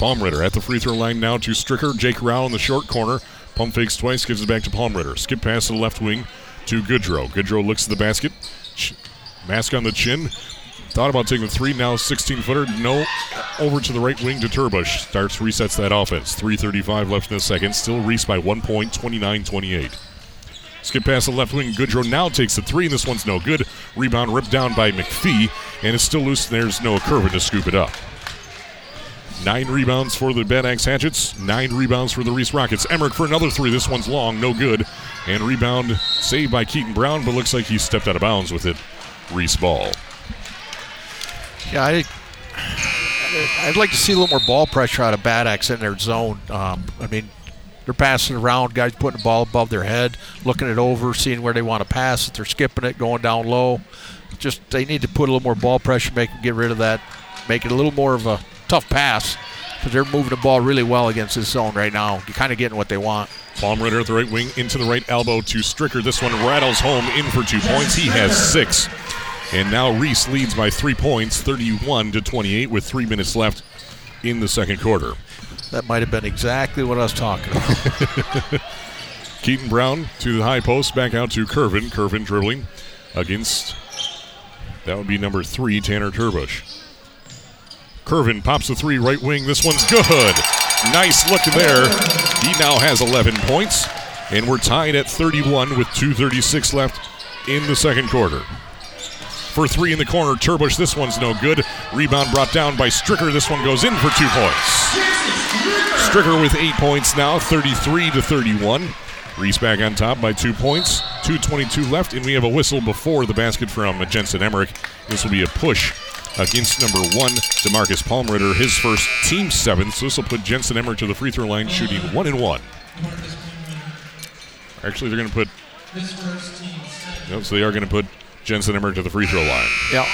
Palmritter at the free throw line now to Stricker. Jake Rowell in the short corner. Pump fakes twice, gives it back to Palmritter. Skip pass to the left wing to Goodrow. Goodrow looks at the basket. Mask on the chin. Thought about taking the three, now 16 footer. No. Over to the right wing to Turbush. Starts, resets that offense. 3.35 left in the second. Still Reese by one point, 29 28. Skip past the left wing. Goodrow now takes the three, and this one's no good. Rebound ripped down by McPhee, and it's still loose, there's no Curvin to scoop it up. Nine rebounds for the Bad Axe Hatchets. Nine rebounds for the Reese Rockets. Emmerich for another three. This one's long, no good. And rebound saved by Keaton Brown, but looks like he stepped out of bounds with it. Reese ball. Yeah, I, I'd like to see a little more ball pressure out of Bad Axe in their zone. Um, I mean, they're passing around, guys putting the ball above their head, looking it over, seeing where they want to pass it. They're skipping it, going down low. Just they need to put a little more ball pressure, make them get rid of that, make it a little more of a tough pass because they're moving the ball really well against this zone right now. You're kind of getting what they want. Palmritter at the right wing into the right elbow to Stricker. This one rattles home in for two points. He has six. And now Reese leads by three points, 31 to 28, with three minutes left in the second quarter. That might have been exactly what I was talking about. Keaton Brown to the high post, back out to Curvin. Curvin dribbling against, that would be number three, Tanner Turbush. Curvin pops the three, right wing. This one's good. Nice look there. He now has 11 points, and we're tied at 31 with 2.36 left in the second quarter for three in the corner. Turbush, this one's no good. Rebound brought down by Stricker. This one goes in for two points. Stricker with eight points now, 33 to 31. Reese back on top by two points. 2.22 left, and we have a whistle before the basket from Jensen Emmerich. This will be a push against number one, Demarcus Palmritter, his first team seventh. So this will put Jensen Emmerich to the free throw line, shooting one and one. Actually, they're going to put. Nope, so they are going to put Jensen Emmerich to the free throw line. Yeah.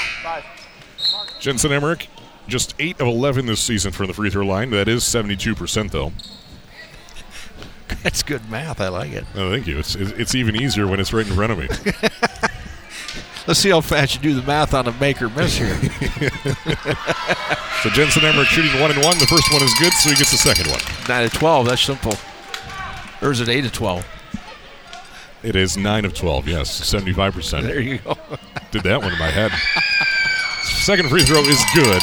Jensen Emmerich, just 8 of 11 this season from the free throw line. That is 72%, though. That's good math. I like it. Oh, thank you. It's, it's even easier when it's right in front of me. Let's see how fast you do the math on a make or miss here. so Jensen Emmerich shooting one and one. The first one is good, so he gets the second one. Nine to twelve. That's simple. Or is it eight to twelve? It is 9 of 12, yes. 75%. There you go. Did that one in my head. Second free throw is good.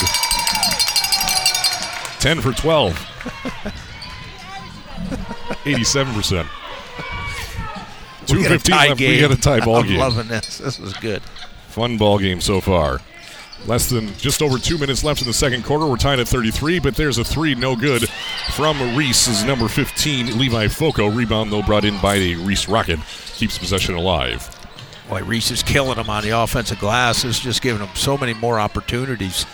10 for 12. 87%. 215 left. Game. We got a tie ball I'm game. loving this. This is good. Fun ball game so far. Less than just over two minutes left in the second quarter. We're tied at 33, but there's a three, no good from Reese's number 15, Levi Foco. Rebound, though, brought in by the Reese Rocket. Keeps possession alive. Boy, Reese is killing them on the offensive glass. It's just giving them so many more opportunities.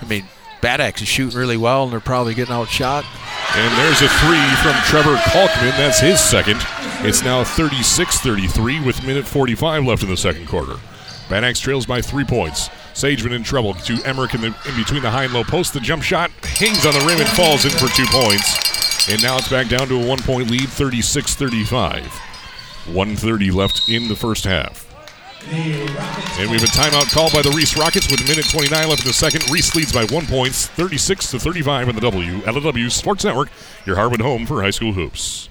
I mean, Bad Axe is shooting really well, and they're probably getting outshot. And there's a three from Trevor Kalkman. That's his second. It's now 36 33 with minute 45 left in the second quarter. Bad Axe trails by three points. Sageman in trouble to Emmerich in, the, in between the high and low post. The jump shot hangs on the rim and falls in for two points. And now it's back down to a one point lead, 36 35. 130 left in the first half. And we have a timeout called by the Reese Rockets with a minute 29 left in the second. Reese leads by one point, 36 to 35 on the W. LW Sports Network, your Hardwood home for high school hoops.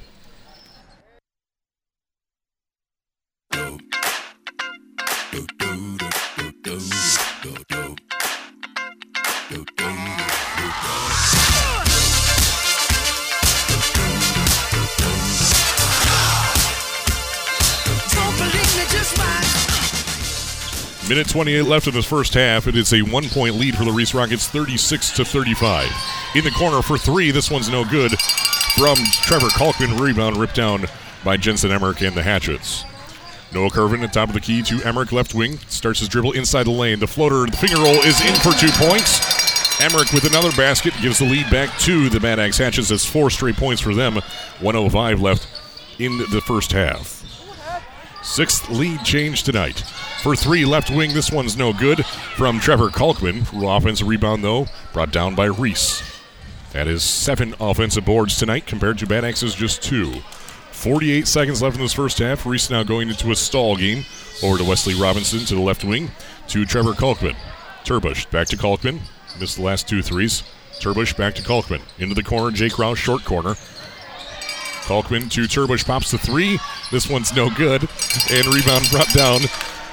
Minute 28 left in the first half. It is a one point lead for the Reese Rockets, 36 to 35. In the corner for three. This one's no good from Trevor Kalkman. Rebound ripped down by Jensen Emmerich and the Hatchets. Noah Curvin at top of the key to Emmerich, left wing. Starts his dribble inside the lane. The floater, the finger roll is in for two points. Emmerich with another basket gives the lead back to the Bad Axe Hatchets. That's four straight points for them. 105 left in the first half. Sixth lead change tonight. For three, left wing, this one's no good from Trevor Kalkman. Offensive rebound, though, brought down by Reese. That is seven offensive boards tonight compared to Bad Axe's just two. 48 seconds left in this first half. Reese now going into a stall game. Over to Wesley Robinson to the left wing to Trevor Kalkman. Turbush back to Kalkman. Missed the last two threes. Turbush back to Kalkman. Into the corner. Jake Rouse, short corner. Kalkman to Turbush pops the three. This one's no good. And rebound brought down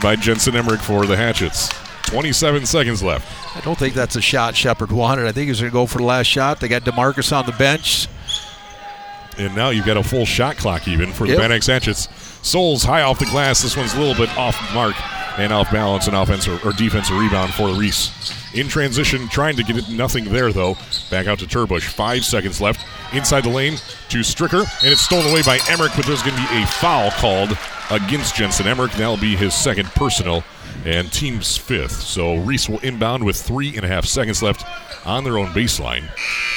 by Jensen Emmerich for the Hatchets. 27 seconds left. I don't think that's a shot Shepard wanted. I think he's going to go for the last shot. They got DeMarcus on the bench. And now you've got a full shot clock even for Yep. the Axe Hatchets. Souls high off the glass. This one's a little bit off mark and off balance and offensive or defensive rebound for Reese. In transition, trying to get it nothing there though. Back out to Turbush. Five seconds left. Inside the lane to Stricker, and it's stolen away by Emmerich, but there's going to be a foul called against Jensen Emmerich. That'll be his second personal and team's fifth. So Reese will inbound with three and a half seconds left on their own baseline.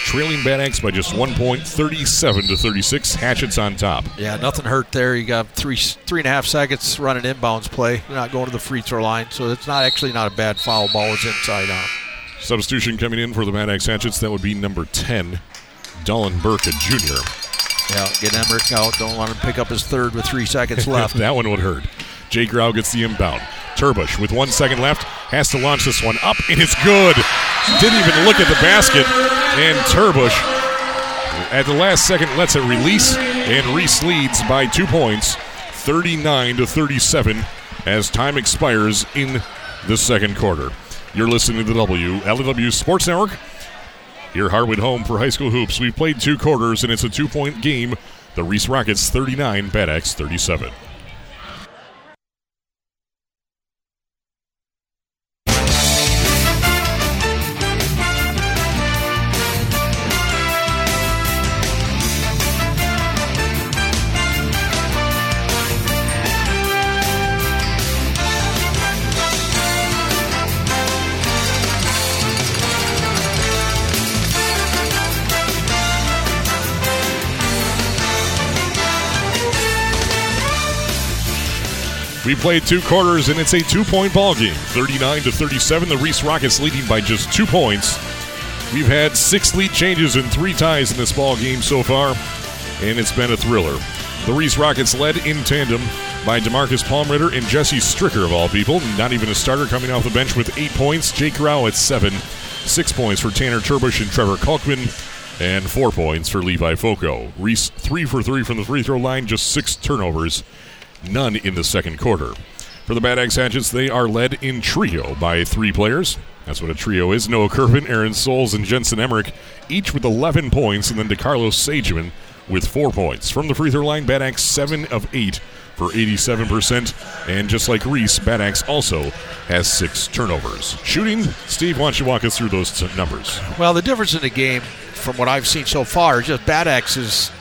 Trailing Bad Axe by just one point, 37 to 36. Hatchets on top. Yeah, nothing hurt there. You got three three and a half seconds running inbounds play. You're not going to the free throw line, so it's not actually not a bad foul. Ball It's inside out. Substitution coming in for the Bad Axe Hatchets. That would be number 10, Dolan Burke, a junior. Yeah, get Emmerich out. Don't let him pick up his third with three seconds left. that one would hurt. Jay Grau gets the inbound. Turbush with one second left has to launch this one up, and it's good. Didn't even look at the basket, and Turbush at the last second lets it release, and Reese leads by two points, 39 to 37, as time expires in the second quarter. You're listening to the WLW Sports Network. Your Hardwood home for high school hoops. We've played two quarters, and it's a two-point game. The Reese Rockets 39, Bad Axe 37. We played two quarters, and it's a two-point ball game. 39 to 37. The Reese Rockets leading by just two points. We've had six lead changes and three ties in this ball game so far, and it's been a thriller. The Reese Rockets led in tandem by Demarcus Palmritter and Jesse Stricker of all people. Not even a starter coming off the bench with eight points. Jake Rao at seven, six points for Tanner Turbush and Trevor Kalkman, and four points for Levi Foco. Reese three for three from the free throw line, just six turnovers none in the second quarter. For the Bad Axe Hatchets, they are led in trio by three players. That's what a trio is. Noah Curvin, Aaron Souls, and Jensen Emmerich, each with 11 points, and then DeCarlos Sageman with four points. From the free throw line, Bad Axe 7 of 8 for 87%. And just like Reese, Bad Axe also has six turnovers. Shooting, Steve, why don't you walk us through those t- numbers? Well, the difference in the game, from what I've seen so far, is just Bad Axe is,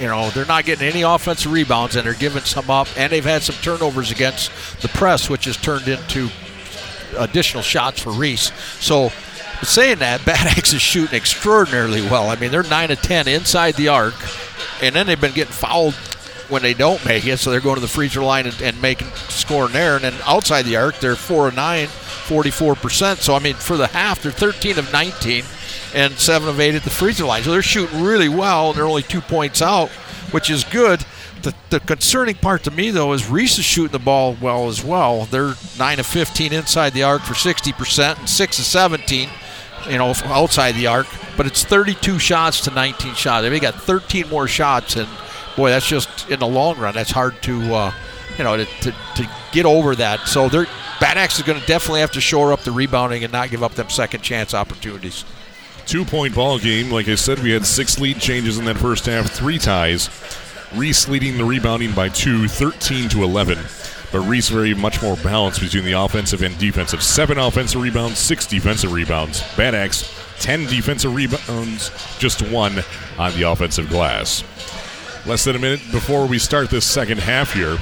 you know, they're not getting any offensive rebounds and they're giving some up, and they've had some turnovers against the press, which has turned into additional shots for Reese. So, saying that, Bad Axe is shooting extraordinarily well. I mean, they're 9 of 10 inside the arc, and then they've been getting fouled when they don't make it, so they're going to the free throw line and, and making scoring there. And then outside the arc, they're 4 of 9, 44%. So, I mean, for the half, they're 13 of 19 and 7 of 8 at the free throw line. So they're shooting really well, and they're only two points out, which is good. The, the concerning part to me, though, is Reese is shooting the ball well as well. They're 9 of 15 inside the arc for 60% and 6 of 17 you know, outside the arc, but it's 32 shots to 19 shots. They got 13 more shots, and boy, that's just in the long run. That's hard to, uh, you know, to, to, to get over that. So they're Bad Axe is going to definitely have to shore up the rebounding and not give up them second chance opportunities. Two point ball game. Like I said, we had six lead changes in that first half, three ties. Reese leading the rebounding by two, 13 to 11. But Reese very much more balanced between the offensive and defensive. Seven offensive rebounds, six defensive rebounds. Bad Axe, 10 defensive rebounds, just one on the offensive glass. Less than a minute before we start this second half here.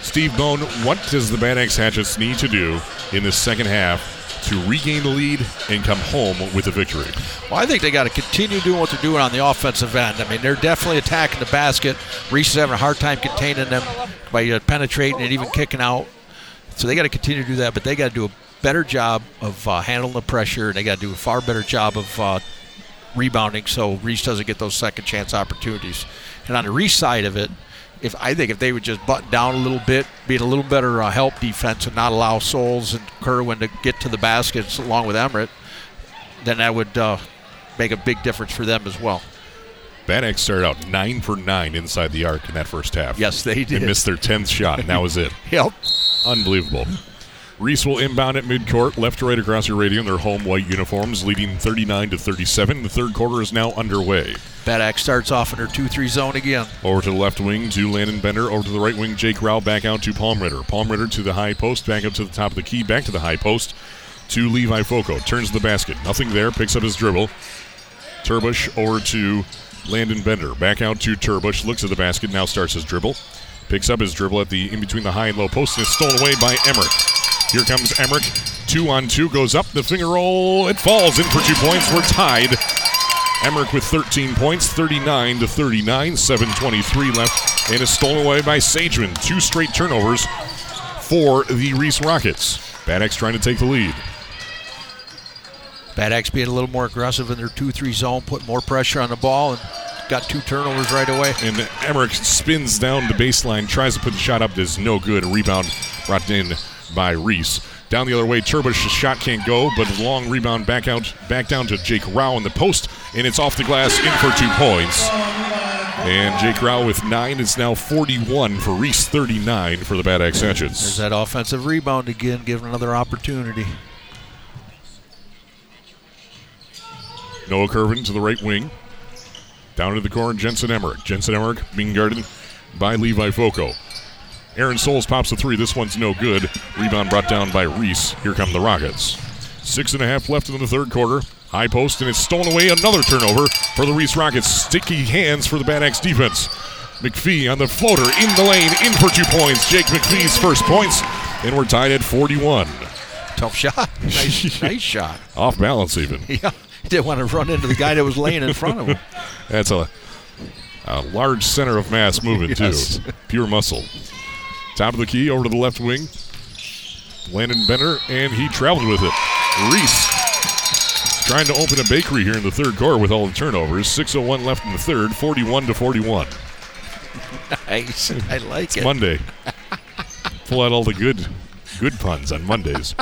Steve Bone, what does the Bad Axe Hatchets need to do in this second half to regain the lead and come home with a victory? Well, I think they got to continue doing what they're doing on the offensive end. I mean, they're definitely attacking the basket. Reese is having a hard time containing them by uh, penetrating and even kicking out. So they got to continue to do that, but they got to do a better job of uh, handling the pressure, and they got to do a far better job of uh, rebounding, so Reese doesn't get those second chance opportunities. And on the Reese side of it, if I think if they would just button down a little bit, be a little better uh, help defense, and not allow Souls and Curvin to get to the baskets along with Emmerich, then that would uh, make a big difference for them as well. Axe started out nine for nine inside the arc in that first half. Yes, they did. They missed their tenth shot, and that was it. Yep. Unbelievable. Reese will inbound at midcourt, left to right across your radio in their home white uniforms, leading 39 to 37. The third quarter is now underway. Bad Axe starts off in her 2 3 zone again. Over to the left wing to Landon Bender. Over to the right wing, Jake Rao back out to Palmritter. Palm Ritter to the high post, back up to the top of the key, back to the high post to Levi Foco. Turns the basket. Nothing there. Picks up his dribble. Turbush over to Landon Bender. Back out to Turbush. Looks at the basket. Now starts his dribble. Picks up his dribble at the in between the high and low post and is stolen away by Emmerich. Here comes Emmerich. Two on two. Goes up. The finger roll. It falls in for two points. We're tied. Emmerich with 13 points, 39 to 39, 7:23 left, and is stolen away by Sageman. Two straight turnovers for the Reese Rockets. Bad Axe trying to take the lead. Bad Axe being a little more aggressive in their 2 3 zone, put more pressure on the ball, and got two turnovers right away. And Emmerich spins down the baseline, tries to put the shot up, does no good. A rebound brought in by Reese. Down the other way, Turbush, the shot can't go, but a long rebound back out, back down to Jake Rao in the post, and it's off the glass in for two points. And Jake Rao with nine. It's now 41 for Reese, 39 for the Bad Axe There's that offensive rebound again, giving another opportunity. Noah Curvin to the right wing. Down to the corner, Jensen Emmerich. Jensen Emmerich being guarded by Levi Foco. Aaron Souls pops a three. This one's no good. Rebound brought down by Reese. Here come the Rockets. Six and a half left in the third quarter. High post, and it's stolen away. Another turnover for the Reese Rockets. Sticky hands for the Bad Axe defense. McPhee on the floater in the lane, in for two points. Jake McPhee's first points, and we're tied at 41. Tough shot. Nice, nice shot. Off balance, even. Yeah. Didn't want to run into the guy that was laying in front of him. That's a, a large center of mass moving, Yes. too. Pure muscle. Top of the key, over to the left wing. Landon Bender, and he traveled with it. Reese trying to open a bakery here in the third quarter with all the turnovers. 6.01 left in the third, 41 to 41. Nice. I like it. Monday. Pull out all the good good puns on Mondays.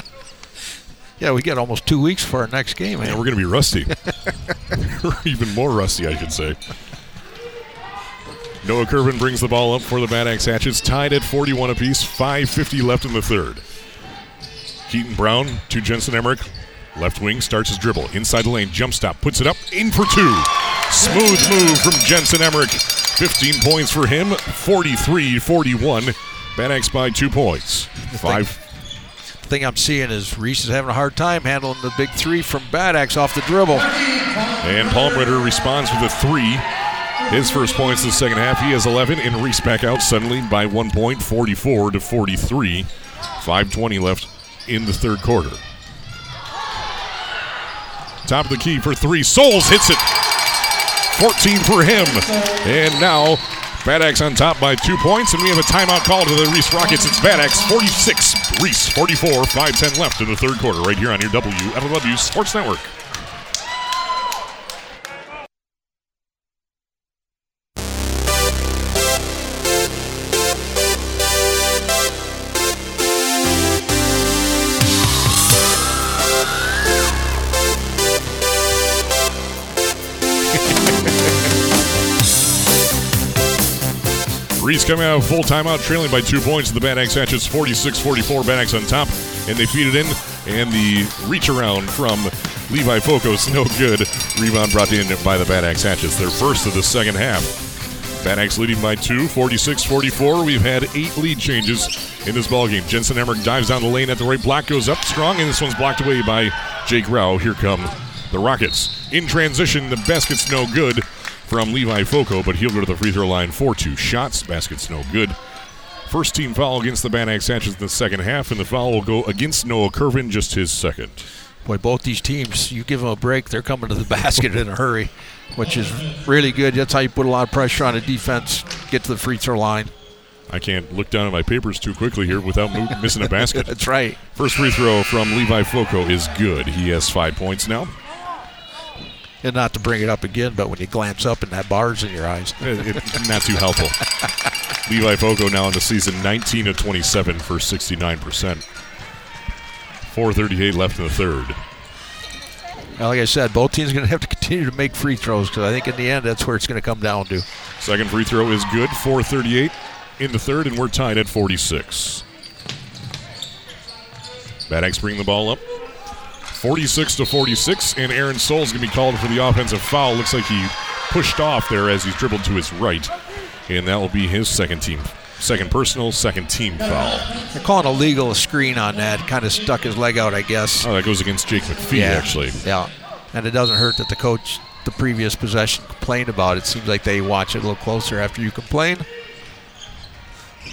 Yeah, we got almost two weeks for our next game. Man, Man. we're going to be rusty. Even more rusty, I should say. Noah Curvin brings the ball up for the Bad Axe Hatchets, tied at 41 apiece, 5.50 left in the third. Keaton Brown to Jensen Emmerich. Left wing starts his dribble. Inside the lane, jump stop, puts it up, in for two. Smooth move from Jensen Emmerich. 15 points for him, 43 41. Bad Axe by two points. Five. Thing I'm seeing is Reese is having a hard time handling the big three from Bad Axe off the dribble. And Palmritter responds with a three. His first points in the second half. He has 11, and Reese back out suddenly by one point, 44 to 43. 5:20 left in the third quarter. Top of the key for three. Souls hits it. 14 for him. And now Bad Axe on top by two points, and we have a timeout call to the Reese Rockets. It's Bad Axe 46, Reese 44, 5:10 left in the third quarter, right here on your WFLW Sports Network. Reese coming out of full timeout, trailing by two points. The Bad Axe Hatchets 46 44. Bad Axe on top, and they feed it in. And the reach around from Levi Focos, no good. Rebound brought in by the Bad Axe Hatchets. Their first of the second half. Bad Axe leading by two, 46 44. We've had eight lead changes in this ballgame. Jensen Emmerich dives down the lane at the right block, goes up strong, and this one's blocked away by Jake Rao. Here come the Rockets. In transition, the basket's no good from Levi Foco, but he'll go to the free throw line for two shots. Basket's no good. First team foul against the Bad Axe Hatchets in the second half, and the foul will go against Noah Curvin, just his second. Boy, both these teams, you give them a break, they're coming to the basket in a hurry, which is really good. That's how you put a lot of pressure on a defense, get to the free throw line. I can't look down at my papers too quickly here without missing a basket. That's right. First free throw from Levi Foco is good. He has five points now. And not to bring it up again, but when you glance up and that bar's in your eyes. It- it- not too helpful. Levi Foco now in the season 19 of 27 for 69%. 438 left in the third. Well, like I said, both teams are going to have to continue to make free throws because I think in the end that's where it's going to come down to. Second free throw is good. 438 in the third, and we're tied at 46. Bad Axe bring the ball up. 46 to 46, and Aaron Souls going to be called for the offensive foul. Looks like he pushed off there as he's dribbled to his right, and that will be his second team, second personal, second team foul. They're calling a legal screen on that. Kind of stuck his leg out, I guess. Oh, that goes against Jake McPhee, actually. Yeah. And it doesn't hurt that the coach, the previous possession, complained about it. Seems like they watch it a little closer after you complain.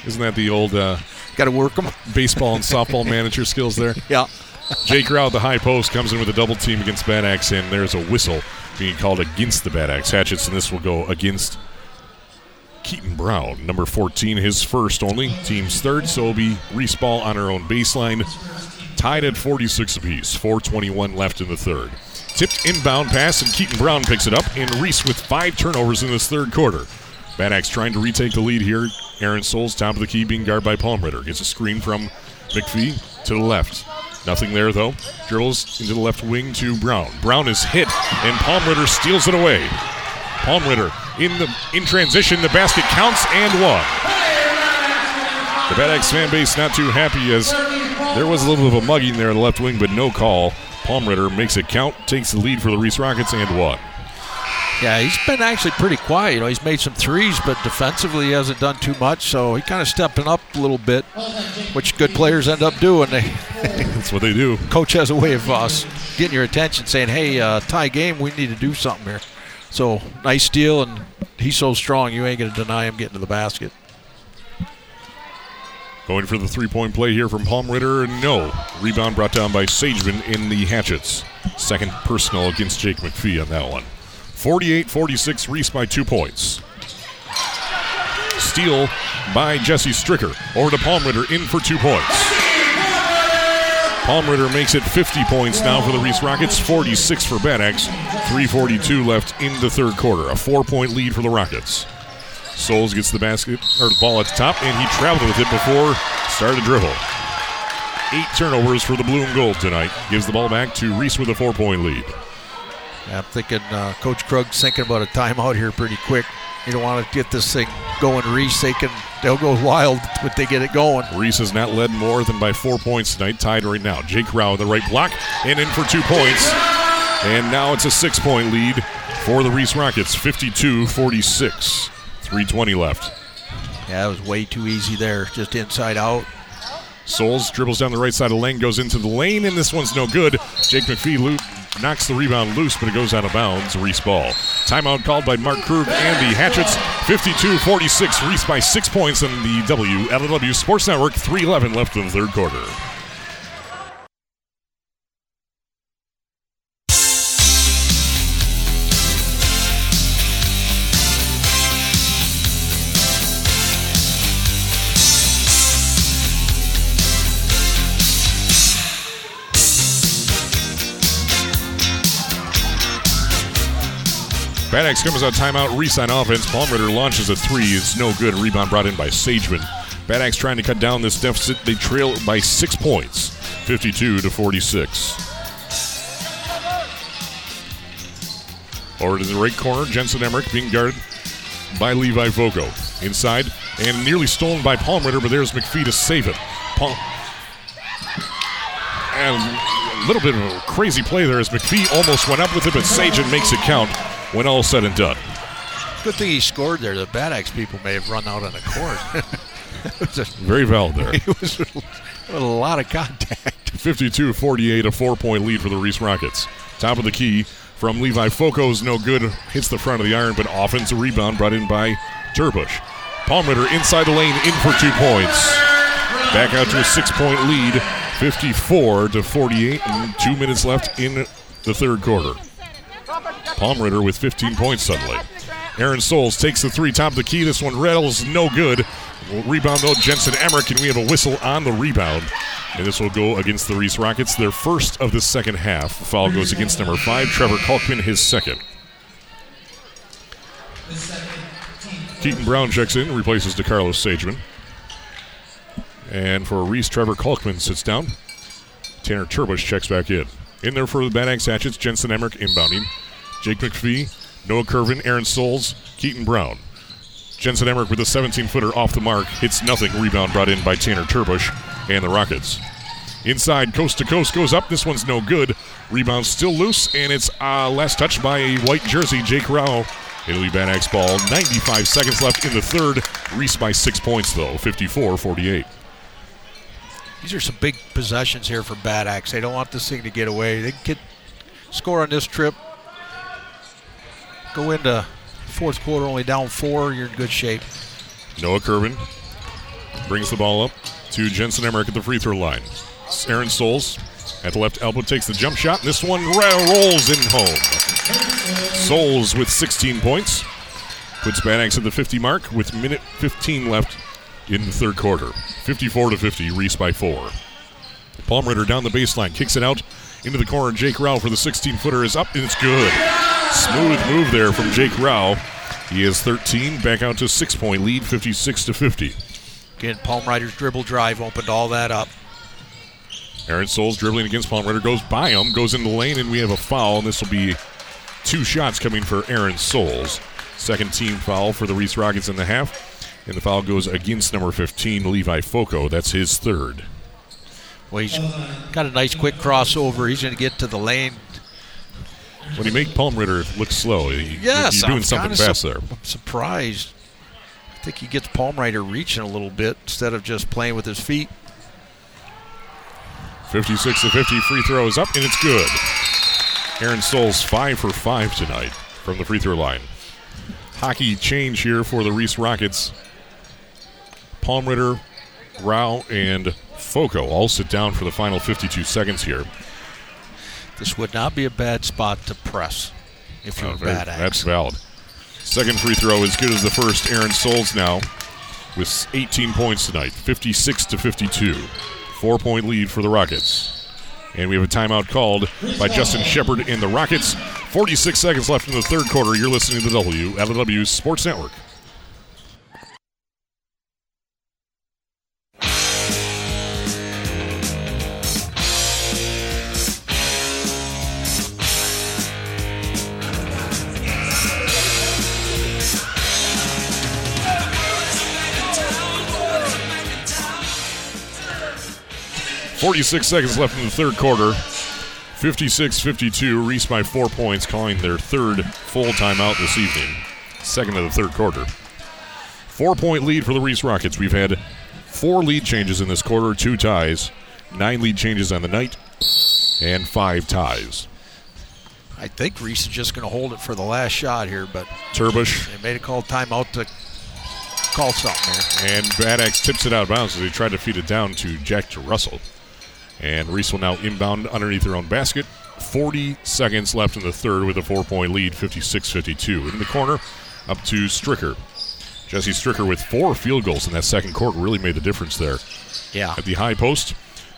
Isn't that the old uh, Got to work them. baseball and softball manager skills there? Yeah. Jake Rao, the high post, comes in with a double team against Bad Axe, and there's a whistle being called against the Bad Axe Hatchets, and this will go against Keaton Brown, number 14, his first only, team's third, so it'll be Reese Ball on her own baseline, tied at 46 apiece, 421 left in the third. Tipped inbound pass, and Keaton Brown picks it up, and Reese with five turnovers in this third quarter. Bad Axe trying to retake the lead here. Aaron Souls, top of the key, being guarded by Palmritter. Gets a screen from McPhee to the left. Nothing there, though. Dribbles into the left wing to Brown. Brown is hit, and Palmritter steals it away. Palmritter in the in transition. The basket counts and one. The Bad Axe fan base not too happy as there was a little bit of a mugging there in the left wing, but no call. Palmritter makes it count, takes the lead for the Reese Rockets, and one. Yeah, he's been actually pretty quiet. You know, he's made some threes, but defensively he hasn't done too much. So he kind of stepping up a little bit, which good players end up doing. They That's what they do. coach has a way of uh, getting your attention, saying, "Hey, uh, tie game, we need to do something here." So nice steal, and he's so strong, you ain't going to deny him getting to the basket. Going for the three point play here from Palmritter. No. Rebound brought down by Sageman in the Hatchets. Second personal against Jake McPhee on that one. 48 46, Reese by two points. Steal by Jesse Stricker. Over to Palmritter, in for two points. Palmritter makes it 50 points now for the Reese Rockets, 46 for Bad Axe, 342 left in the third quarter. A four point lead for the Rockets. Souls gets the basket or the ball at the top, and he traveled with it before started to dribble. Eight turnovers for the and gold tonight. Gives the ball back to Reese with a four point lead. I'm thinking uh, Coach Krug's thinking about a timeout here pretty quick. You don't want to get this thing going, Reese. They can they'll go wild when they get it going. Reese has not led more than by four points tonight, tied right now. Jake Rao in the right block and in for two points. And now it's a six point lead for the Reese Rockets, 52 46. 320 left. Yeah, it was way too easy there, just inside out. Souls dribbles down the right side of the lane, goes into the lane, and this one's no good. Jake McPhee knocks the rebound loose, but it goes out of bounds. Reese ball. Timeout called by Mark Krug and the Hatchets. 52 46. Reese by six points on the WLW Sports Network. 311 left in the third quarter. Bad Axe comes out timeout. Reese on offense. Palmritter launches a three. It's no good. Rebound brought in by Sageman. Bad Axe trying to cut down this deficit. They trail by six points, 52 to 46. Over to the right corner, Jensen Emmerich being guarded by Levi Foco. Inside and nearly stolen by Palmritter, but there's McPhee to save it. Palm. And a little bit of a crazy play there as McPhee almost went up with it, but Sagan makes it count when all said and done. Good thing he scored there. The Bad Axe people may have run out on the court. it was, a, Very valid there. it was a, a lot of contact. 52 48, a four point lead for the Reese Rockets. Top of the key from Levi Foco's no good. Hits the front of the iron, but offensive rebound brought in by Turbush. Palmritter inside the lane, in for two points. Back out to a six point lead, 54 to 48, and two minutes left in the third quarter. Palmritter with 15 points suddenly. Aaron Souls takes the three, top of the key. This one rattles, no good. Rebound though, Jensen Emmerich, and we have a whistle on the rebound. And this will go against the Reese Rockets, their first of the second half. The foul goes against number five, Trevor Kalkman, his second. Keaton Brown checks in, replaces DeCarlos Sageman. And for Reese, Trevor Kalkman sits down. Tanner Turbush checks back in. In there for the Bad Axe Hatchets, Jensen Emmerich inbounding. Jake McPhee, Noah Curvin, Aaron Souls, Keaton Brown. Jensen Emmerich with a 17 footer off the mark, hits nothing. Rebound brought in by Tanner Turbush and the Rockets. Inside, coast to coast goes up. This one's no good. Rebound still loose, and it's uh, last touched by a white jersey, Jake Rao. It'll be Bad Axe ball. 95 seconds left in the third. Reese by six points, though, 54 48. These are some big possessions here for Bad Axe. They don't want this thing to get away. They can score on this trip. Go into fourth quarter only down four. You're in good shape. Noah Curvin brings the ball up to Jensen Emmerich at the free throw line. Aaron Souls at the left elbow takes the jump shot. This one rolls in home. Souls with 16 points. Puts Bad Axe at the 50 mark with minute 15 left in the third quarter. 54 to 50, Reese by four. Palmritter down the baseline, kicks it out into the corner. Jake Rao for the 16 footer is up, and it's good. Smooth move there from Jake Rao. He has 13, back out to six point lead, 56 to 50. Again, Palmritter's dribble drive opened all that up. Aaron Souls dribbling against Palmritter goes by him, goes into the lane, and we have a foul, and this will be two shots coming for Aaron Souls. Second team foul for the Reese Rockets in the half. And the foul goes against number 15, Levi Foco. That's his third. Well, he's got a nice quick crossover. He's going to get to the lane. When you make Palmritter look slow, he, yes, you're doing I'm something fast su- there. I'm surprised. I think he gets Palmritter reaching a little bit instead of just playing with his feet. 56 to 50 free throw is up, and it's good. Aaron Souls five for five tonight from the free throw line. Hockey change here for the Reese Rockets. Palmritter, Rao, and Foco all sit down for the final 52 seconds here. This would not be a bad spot to press if you're Uh, a bad axe. that's valid. Second free throw as good as the first. Aaron Souls now with 18 points tonight, 56 to 52. Four point lead for the Rockets. And we have a timeout called by Justin Shepard in the Rockets. 46 seconds left in the third quarter. You're listening to the W, LW Sports Network. Forty-six seconds left in the third quarter. 56-52. Reese by four points, calling their third full timeout this evening. Second of the third quarter. Four-point lead for the Reese Rockets. We've had four lead changes in this quarter, two ties, nine lead changes on the night, and five ties. I think Reese is just going to hold it for the last shot here, but Turbush they made a call timeout to call something here. and Bad Axe tips it out of bounds as they tried to feed it down to Jack to Russell. And Reese will now inbound underneath their own basket. 40 seconds left in the third with a four point lead, 56 52. In the corner, up to Stricker. Jesse Stricker with four field goals in that second quarter really made the difference there. Yeah. At the high post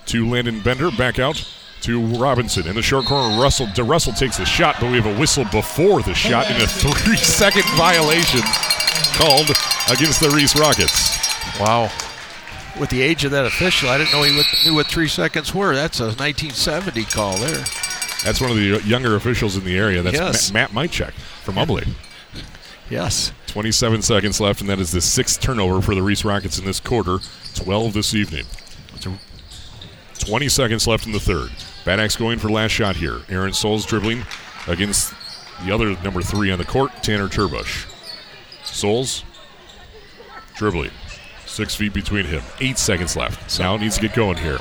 to Landon Bender, back out to Robinson. In the short corner, Russell DeRussell takes the shot, but we have a whistle before the shot in a three second violation called against the Reese Rockets. Wow. With the age of that official, I didn't know he would- knew what three seconds were. That's a 1970 call there. That's one of the younger officials in the area. That's Yes. Ma- Matt Mychek from Ubly. Yes. 27 seconds left, and that is the sixth turnover for the Reese Rockets in this quarter. 12 this evening. 20 seconds left in the third. Bad Axe going for last shot here. Aaron Souls dribbling against the other number three on the court, Tanner Turbush. Souls dribbling. Six feet between him. Eight seconds left. Now needs to get going here.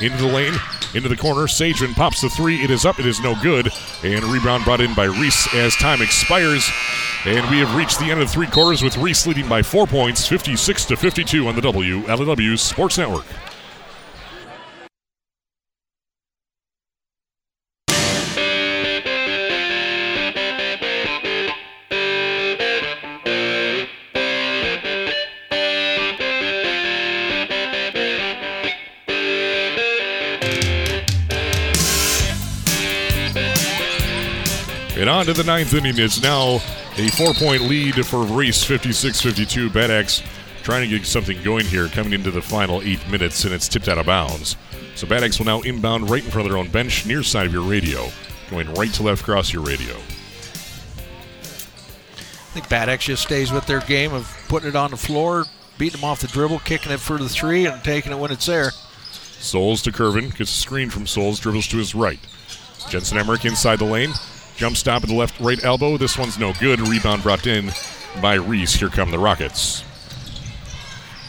Into the lane, into the corner. Sageman pops the three. It is up. It is no good. And rebound brought in by Reese as time expires. And we have reached the end of three quarters with Reese leading by four points, 56 to 52 on the W LW Sports Network. On to the ninth inning. It's now a four point lead for Reese, 56 52. Bad Axe trying to get something going here coming into the final eight minutes, and it's tipped out of bounds. So Bad Axe will now inbound right in front of their own bench, near side of your radio, going right to left across your radio. I think Bad Axe just stays with their game of putting it on the floor, beating them off the dribble, kicking it for the three, and taking it when it's there. Souls to Curvin, gets a screen from Souls, dribbles to his right. Jensen Emmerich inside the lane, jump stop at the left right elbow. This one's no good. Rebound brought in by Reese. Here come the Rockets.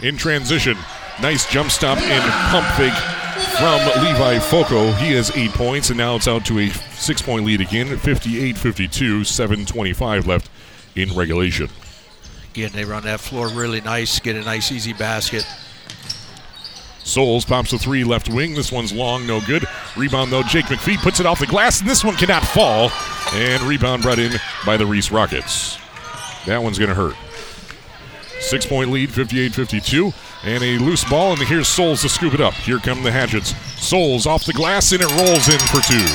In transition, nice jump stop and pump fake from Levi Foco. He has eight points, and now it's out to a six point lead again 58 52, 7.25 left in regulation. Again, they run that floor really nice, get a nice easy basket. Souls pops a three left wing. This one's long, no good. Rebound though, Jake McPhee puts it off the glass, and this one cannot fall. And rebound brought in by the Reese Rockets. That one's going to hurt. Six point lead, 58 52. And a loose ball, and here's Souls to scoop it up. Here come the Hatchets. Souls off the glass, and it rolls in for two.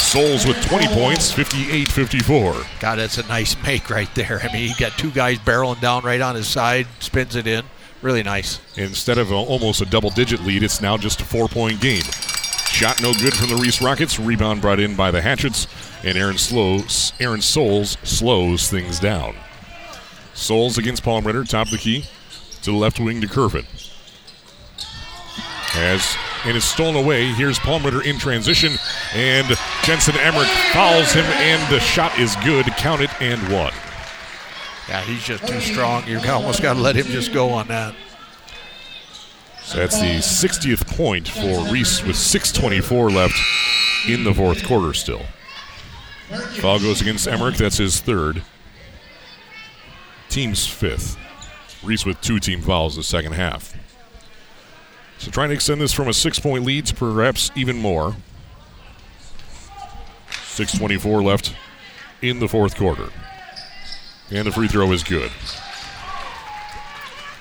Souls with 20 points, 58 54. God, that's a nice make right there. I mean, he got two guys barreling down right on his side, spins it in. Really nice. Instead of a, almost a double digit lead, it's now just a four point game. Shot no good from the Reese Rockets. Rebound brought in by the Hatchets, and Aaron slows Aaron Souls slows things down. Souls against Palm Ritter, top of the key to the left wing to Curvin. As and is stolen away. Here's Palm Ritter in transition, and Jensen Emmerich fouls him, and the shot is good. Count it and one. Yeah, he's just too strong. You almost got to let him just go on that. So that's the 60th point for Reese with 6.24 left in the fourth quarter still. Foul goes against Emmerich. That's his third. Team's fifth. Reese with two team fouls the second half. So trying to extend this from a six point lead to perhaps even more. 6.24 left in the fourth quarter. And the free throw is good.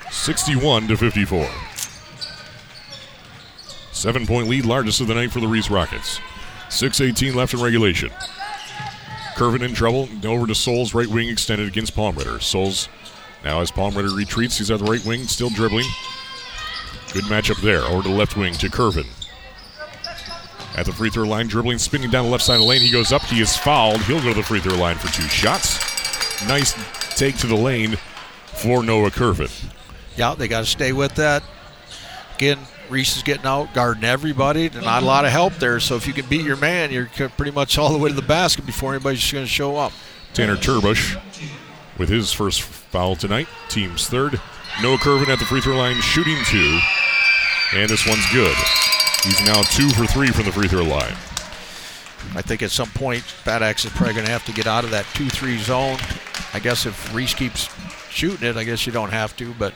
61 to 54. Seven point lead, largest of the night for the Reese Rockets. 6.18 left in regulation. Curvin in trouble. Over to Souls, right wing extended against Palm Ritter. Souls now as Palm Ritter retreats, he's at the right wing, still dribbling. Good matchup there. Over to the left wing to Curvin. At the free throw line, dribbling, spinning down the left side of the lane. He goes up. He is fouled. He'll go to the free throw line for two shots. Nice take to the lane for Noah Curvin. Yeah, they got to stay with that. Again, Reese is getting out, guarding everybody. Not a lot of help there. So if you can beat your man, you're pretty much all the way to the basket before anybody's going to show up. Tanner Turbush with his first foul tonight. Team's third. Noah Curvin at the free throw line, shooting two. And this one's good. He's now two for three from the free throw line. I think at some point, Bad Axe is probably going to have to get out of that 2 3 zone. I guess if Reese keeps shooting it, I guess you don't have to, but.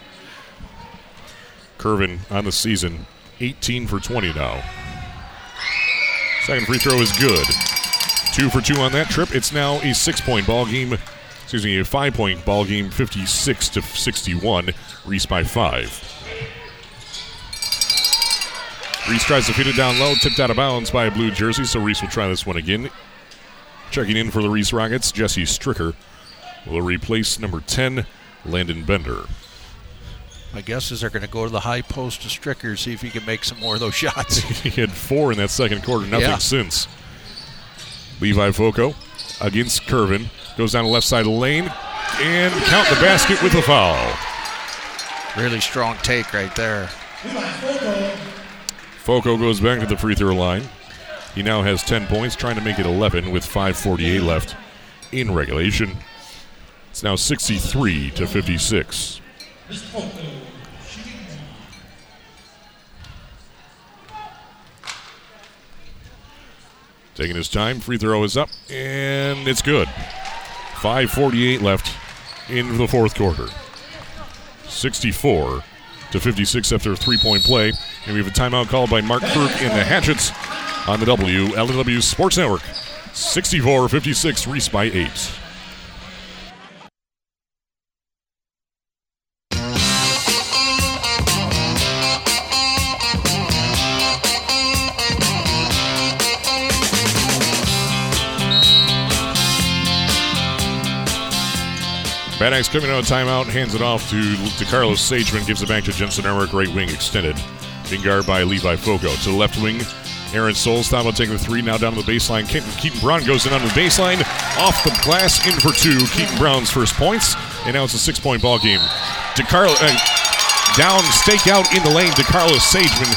Curvin on the season, 18 for 20 now. Second free throw is good. Two for two on that trip. It's now a six point ball game. Excuse me, a five point ball game, 56 to 61. Reese by five. Reese tries to feed it down low, tipped out of bounds by a blue jersey, so Reese will try this one again. Checking in for the Reese Rockets, Jesse Stricker will replace number 10, Landon Bender. My guess is they're going to go to the high post to Stricker, see if he can make some more of those shots. he had four in that second quarter, nothing Yeah. since. Levi Foco against Curvin. Goes down the left side of the lane and count the basket with a foul. really strong take right there. Foco goes back to the free throw line. He now has 10 points, trying to make it 11 with 5.48 left in regulation. It's now 63 to 56. Taking his time, free throw is up, and it's good. 5.48 left in the fourth quarter. 64 to 56 after a three point play. And we have a timeout called by Mark Krug in the Hatchets on the WLW Sports Network. 64 56, Reese by eight. Bad Axe coming out of timeout, hands it off to, to Carlos Sageman, gives it back to Jensen Emmerich, right wing extended. Being guarded by Levi Foco. To the left wing, Aaron thought about taking the three, now down to the baseline. Keaton, Keaton Brown goes in on the baseline, off the glass, in for two. Keaton Brown's first points, and now it's a six point ball game. DeCarlo, uh, down, stake out in the lane to Carlos Sageman.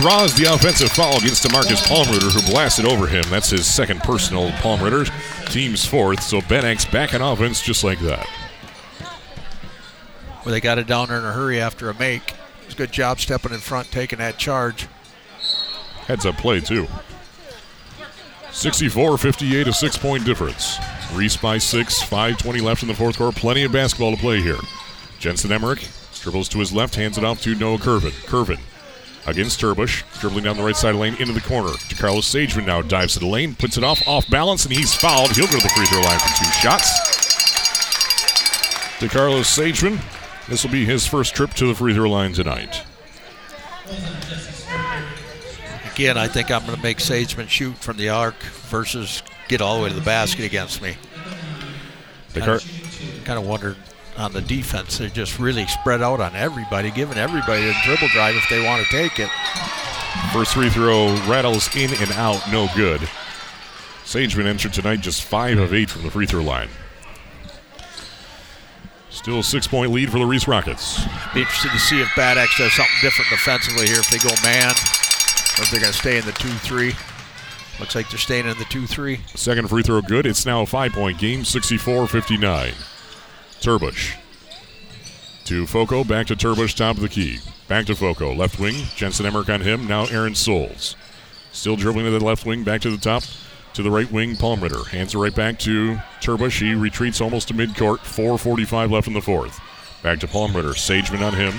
Draws the offensive foul against DeMarcus Palmritter, who blasted over him. That's his second personal. Palmritter, team's fourth. So Bad Axe back in offense just like that. Well, they got it down there in a hurry after a make. It's a good job stepping in front, taking that charge. Heads up play, too. 64 58, a six point difference. Reese by six, 5.20 left in the fourth quarter. Plenty of basketball to play here. Jensen Emmerich dribbles to his left, hands it off to Noah Curvin. Curvin against Turbush, dribbling down the right side lane into the corner. Carlos Sageman now dives to the lane, puts it off, off balance, and he's fouled. He'll go to the free throw line for two shots. To Carlos Sageman, this will be his first trip to the free throw line tonight. Again, I think I'm going to make Sageman shoot from the arc versus get all the way to the basket against me. The car- kind of wondered on the defense. They're just really spread out on everybody, giving everybody a dribble drive if they want to take it. First free throw rattles in and out, no good. Sageman entered tonight just 5 of 8 from the free throw line. Still a six point lead for the Reese Rockets. Be interested to see if Bad Axe does something different defensively here, if they go man, or if they're going to stay in the 2 3. Looks like they're staying in the 2 3. Second free throw good. It's now a five point game, 64 59. Turbush. To Foco, back to Turbush, top of the key. Back to Foco, left wing. Jensen Emmerich on him. Now Aaron Souls. Still dribbling to the left wing, back to the top. To the right wing, Palmritter. Hands it right back to Turbush. He retreats almost to midcourt. 4.45 left in the fourth. Back to Palmritter. Sageman on him.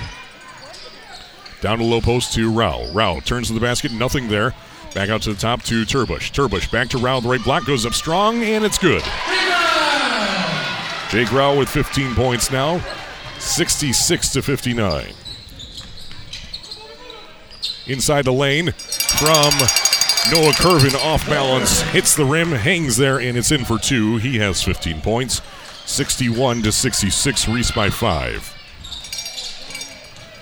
Down to low post to Rao. Rao turns to the basket. Nothing there. Back out to the top to Turbush. Turbush back to Rao. The right block goes up strong, and it's good. Jake Rao with 15 points now. 66 to 59. Inside the lane from Noah Curvin off balance, hits the rim, hangs there, and it's in for two. He has 15 points. 61 to 66, Reese by five.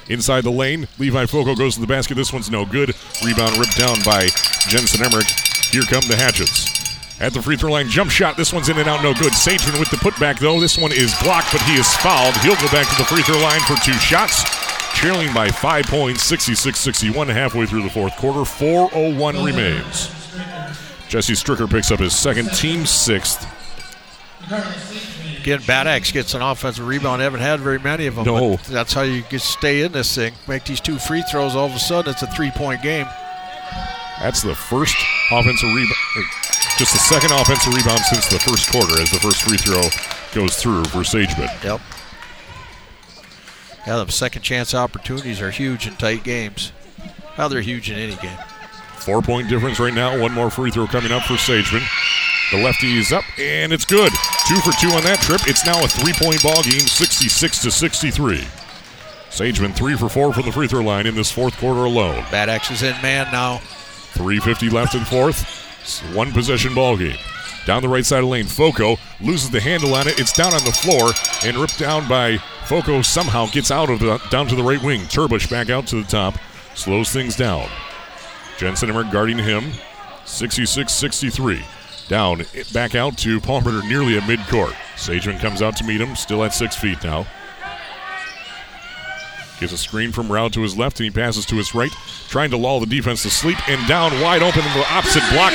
Inside the lane, Levi Foco goes to the basket. This one's no good. Rebound ripped down by Jensen Emmerich. Here come the Hatchets. At the free throw line, jump shot. This one's in and out, no good. Sageman with the putback, though. This one is blocked, but he is fouled. He'll go back to the free throw line for two shots. Trailing by five points, 66 61, halfway through the fourth quarter. 4.01 remains. Jesse Stricker picks up his second, team sixth. Again, Bad Axe gets an offensive rebound. Haven't had very many of them. No. but That's how you get stay in this thing. Make these two free throws. All of a sudden, it's a three-point game. That's the first offensive rebound, just the second offensive rebound since the first quarter as the first free throw goes through for Sageman. Yep. Yeah, the second chance opportunities are huge in tight games. Well, they're huge in any game. Four point difference right now. One more free throw coming up for Sageman. The lefty is up, and it's good. Two for two on that trip. It's now a three point ball game, 66 to 63. Sageman three for four from the free throw line in this fourth quarter alone. Bad Axe is in man now. 350 left in fourth. One possession ball game. Down the right side of lane, Foco loses the handle on it. It's down on the floor and ripped down by Foco. Somehow gets out of the down to the right wing. Turbush back out to the top, slows things down. Jensen guarding him. 66-63. Down, back out to Palmer nearly at midcourt. Sageman comes out to meet him, still at six feet now. Gives a screen from Rao to his left, and he passes to his right, trying to lull the defense to sleep. And down wide open in the opposite block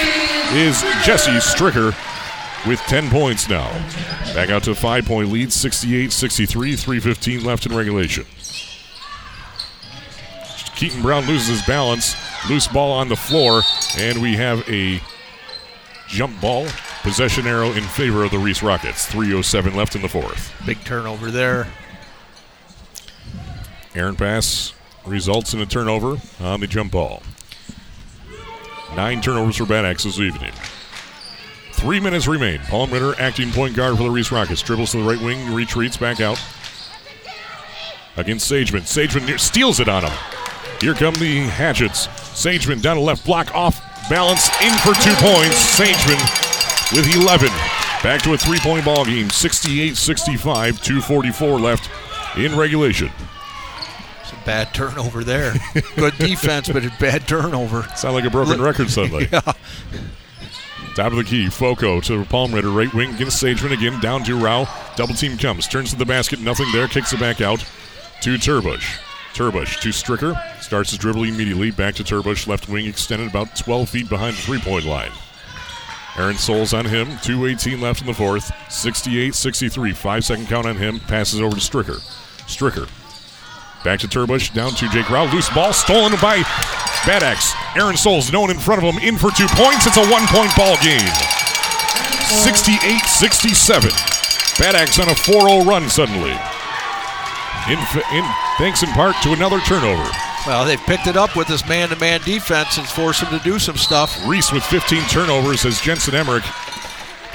is Jesse Stricker with 10 points now. Back out to a five point lead, 68 63, 3.15 left in regulation. Keaton Brown loses his balance, loose ball on the floor, and we have a jump ball. Possession arrow in favor of the Reese Rockets. 3.07 left in the fourth. Big turnover there. Aaron pass results in a turnover on the jump ball. Nine turnovers for Bad Axe this evening. Three minutes remain. Palmritter, acting point guard for the Reese Rockets, dribbles to the right wing, retreats back out against Sageman. Sageman steals it on him. Here come the Hatchets. Sageman down the left block, off balance, in for two points. Sageman with 11. Back to a three point ball game 68 65, 244 left in regulation. Bad turnover there. Good defense, but a bad turnover. Sound like a broken record suddenly. Yeah. Top of the key, Foco to Palmritter, right wing against Sageman again, down to Rao. Double team comes, turns to the basket, nothing there, kicks it back out to Turbush. Turbush to Stricker, starts his dribble immediately, back to Turbush, left wing extended about 12 feet behind the three point line. Aaron Souls on him, 2.18 left in the fourth, 68 63, five second count on him, passes over to Stricker. Stricker Back to Turbush, down to Jake Rao. Loose ball stolen by Bad Axe. Aaron Souls, no one in front of him, in for two points. It's a one point ball game. 68 67. Bad Axe on a 4 0 run suddenly. In, in, thanks in part to another turnover. Well, they've picked it up with this man to man defense and forced him to do some stuff. Reese with 15 turnovers as Jensen Emmerich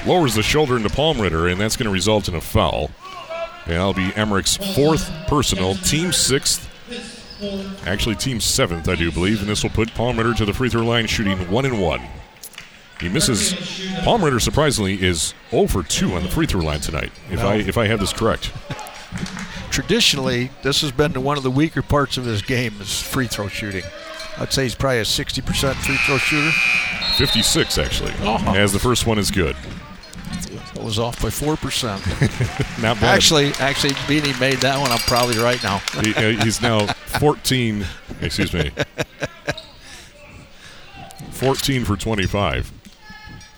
lowers the shoulder into Palmritter, and that's going to result in a foul. And that'll be Emmerich's fourth personal, team sixth, actually team seventh, I do believe. And this will put Palmritter to the free throw line, shooting one and one. He misses. Palmritter surprisingly is 0 for 2 on the free throw line tonight. If I if I have this correct. Traditionally, this has been one of the weaker parts of his game is free throw shooting. I'd say he's probably a 60% free throw shooter. 56 actually, Oh. as the first one is good. Was off by 4%. Not bad. actually, actually, Beanie made that one. I'm probably right now. He- uh, he's now 14. Excuse me. 14 for 25.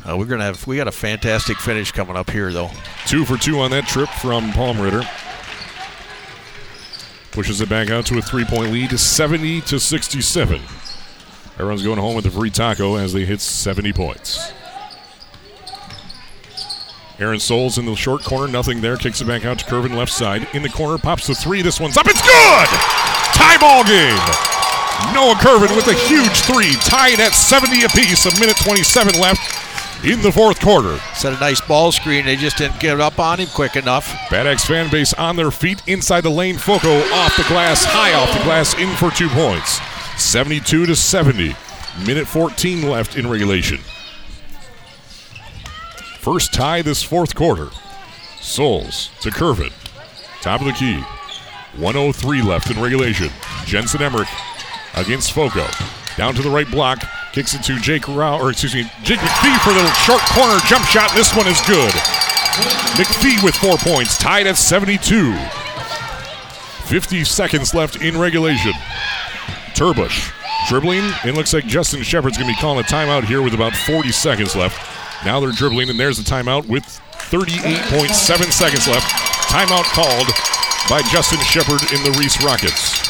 Uh, we're gonna have we got a fantastic finish coming up here though. Two for two on that trip from Palmritter. Pushes it back out to a three-point lead, 70 to 67. Everyone's going home with a free taco as they hit 70 points. Aaron Souls in the short corner, nothing there. Kicks it back out to Curvin left side. In the corner, pops the three. This one's up. It's good! Tie ball game. Noah Curvin with a huge three, tied at 70 apiece. A minute 27 left in the fourth quarter. Set a nice ball screen. They just didn't get up on him quick enough. Bad Axe fan base on their feet inside the lane. Foco off the glass, high off the glass, in for two points. 72 to 70. Minute 14 left in regulation. First tie this fourth quarter. Souls to Curvin. Top of the key. 103 left in regulation. Jensen Emmerich against Foco. Down to the right block. Kicks it to Jake Rao, or excuse me, Jake McPhee for the short corner jump shot. This one is good. McPhee with four points, tied at 72. 50 seconds left in regulation. Turbush dribbling. It looks like Justin Shepard's going to be calling a timeout here with about 40 seconds left. Now they're dribbling, and there's the timeout with 38.7 seconds left. Timeout called by Justin Shepard in the Reese Rockets.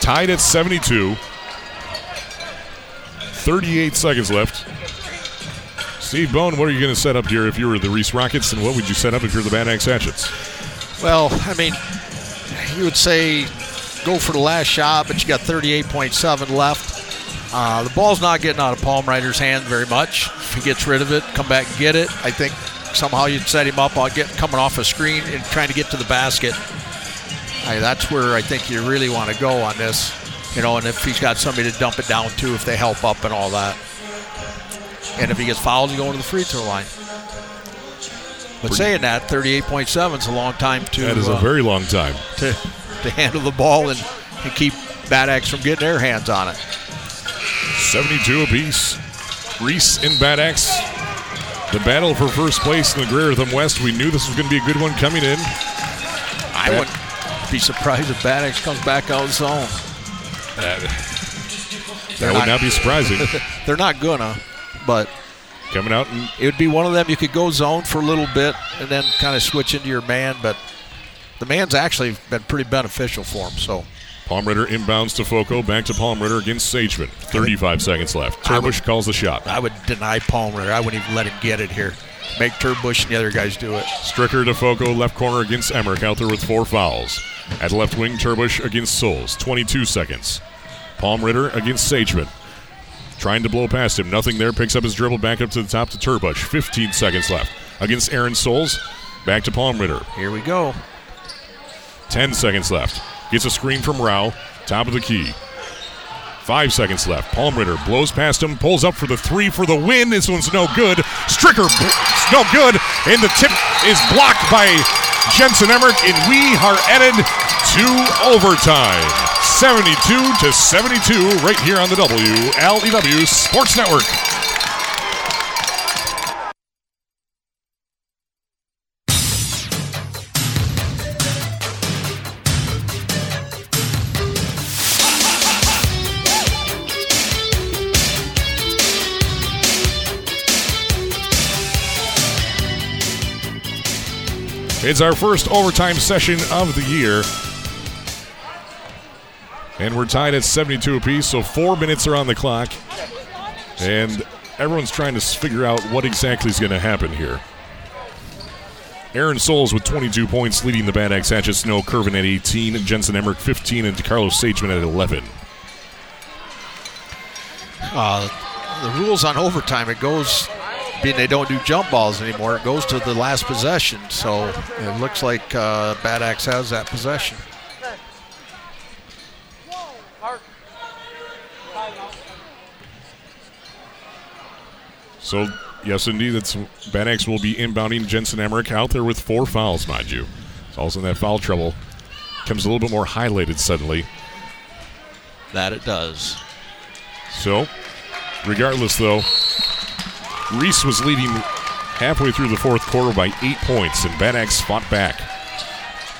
Tied at 72. 38 seconds left. Steve Bone, what are you going to set up here if you were the Reese Rockets, and what would you set up if you're the Bad Axe Hatchets? Well, I mean, you would say go for the last shot, but you got 38.7 left. Uh, the ball's not getting out of Palmritter's hand very much. If he gets rid of it, come back and get it. I think somehow you'd set him up on get coming off a screen and trying to get to the basket. I, that's where I think you really want to go on this. You know, and if he's got somebody to dump it down to, if they help up and all that. And if he gets fouled, you go to the free throw line. But saying that, 38.7 is a long time to That is a uh, very long time. to, to handle the ball and, and keep Bad Axe from getting their hands on it. 72 apiece. Reese and Bad Axe. The battle for first place in the Greater Thumb West. We knew this was going to be a good one coming in. I Bad- wouldn't be surprised if Bad Axe comes back out zone. That would not be surprising. They're not gonna, but coming out and it would be one of them you could go zone for a little bit and then kind of switch into your man. But the man's actually been pretty beneficial for him. So Palmritter inbounds to Foco. Back to Palmritter against Sageman. 35 seconds left. I would- Turbush calls the shot. I would deny Palmer. I wouldn't even let him get it here. Make Turbush and the other guys do it. Stricker to Foco, left corner against Emmerich, out there with four fouls. At left wing, Turbush against Souls, 22 seconds. Palmritter against Sageman. Trying to blow past him, nothing there. Picks up his dribble back up to the top to Turbush. 15 seconds left. Against Aaron Souls, back to Palmritter. Here we go. 10 seconds left. Gets a screen from Rao, top of the key. Five seconds left. Palmritter blows past him, pulls up for the three for the win. This one's no good. Stricker, no good. And the tip is blocked by Jensen Emmerich, and we are headed to overtime. 72 to 72 right here on the WLEW Sports Network. It's our first overtime session of the year. And we're tied at 72 apiece, so four minutes are on the clock. And everyone's trying to figure out what exactly is going to happen here. Aaron Souls with 22 points, leading the Bad Axe Hatchets Noah Curvin at 18, Jensen Emmerich 15, and Carlos Sageman at 11. Uh, the rules on overtime, it goes being they don't do jump balls anymore, it goes to the last possession. So it looks like uh, Bad Axe has that possession. So, yes, indeed, it's Bad Axe will be inbounding Jensen Emmerich out there with four fouls, mind you. It's also in that foul trouble. Comes a little bit more highlighted suddenly. That it does. So, regardless, though, Reese was leading halfway through the fourth quarter by eight points, and Bad Axe fought back.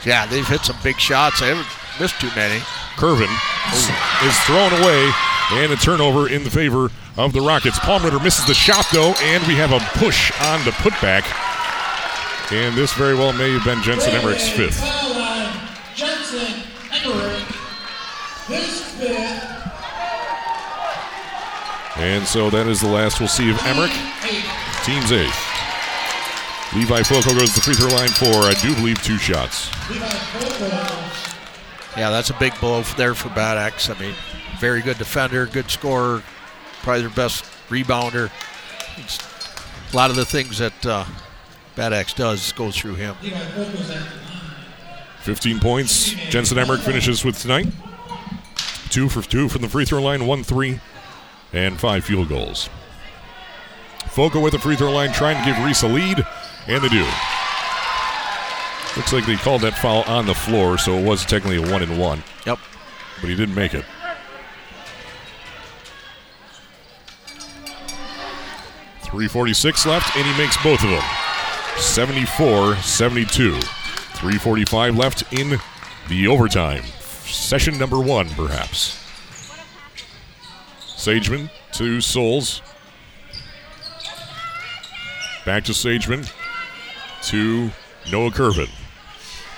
Yeah, they've hit some big shots. They haven't missed too many. Curvin is thrown away, and a turnover in the favor of the Rockets. Palmritter misses the shot, though, and we have a push on the putback. And this very well may have been Jensen Emmerich's fifth. Jensen Emmerich, his fifth. And so that is the last we'll see of Emmerich. Team's eighth. Levi Foco goes to the free throw line for, I do believe, two shots. Yeah, that's a big blow there for Bad Axe. I mean, very good defender, good scorer, probably their best rebounder. It's a lot of the things that uh, Bad Axe does goes through him. 15 points. Jensen Emmerich finishes with tonight. Two for two from the free throw line, one three, and five field goals. Foco with the free throw line trying to give Reese a lead, and they do. Looks like they called that foul on the floor, so it was technically a one and one, Yep. but he didn't make it. Three forty-six left, and he makes both of them. 74-72. 345 left in the overtime. Session number one, perhaps. Sageman to Souls. Back to Sageman to Noah Curvin.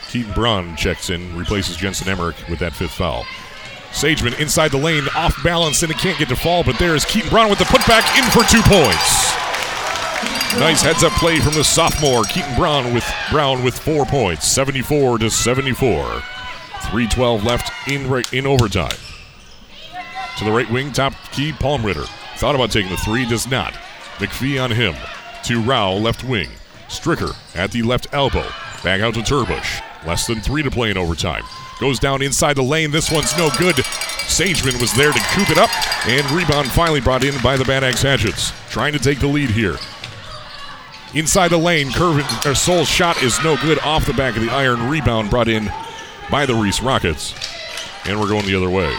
Keaton Braun checks in, replaces Jensen Emmerich with that fifth foul. Sageman inside the lane, off balance, and it can't get to fall, but there is Keaton Braun with the putback in for two points. Nice heads up play from the sophomore Keaton Brown with Brown with four points, 74 to 74. 312 left in in overtime. To the right wing, top key, Palmritter. Thought about taking the three, does not. McPhee on him. To Rao, left wing. Stricker at the left elbow. Back out to Turbush. Less than three to play in overtime. Goes down inside the lane. This one's no good. Sageman was there to coop it up, and rebound finally brought in by the Bad Axe Hatchets. Trying to take the lead here. Inside the lane, Curvin, or Soul's shot is no good off the back of the iron. Rebound brought in by the Reese Rockets. And we're going the other way.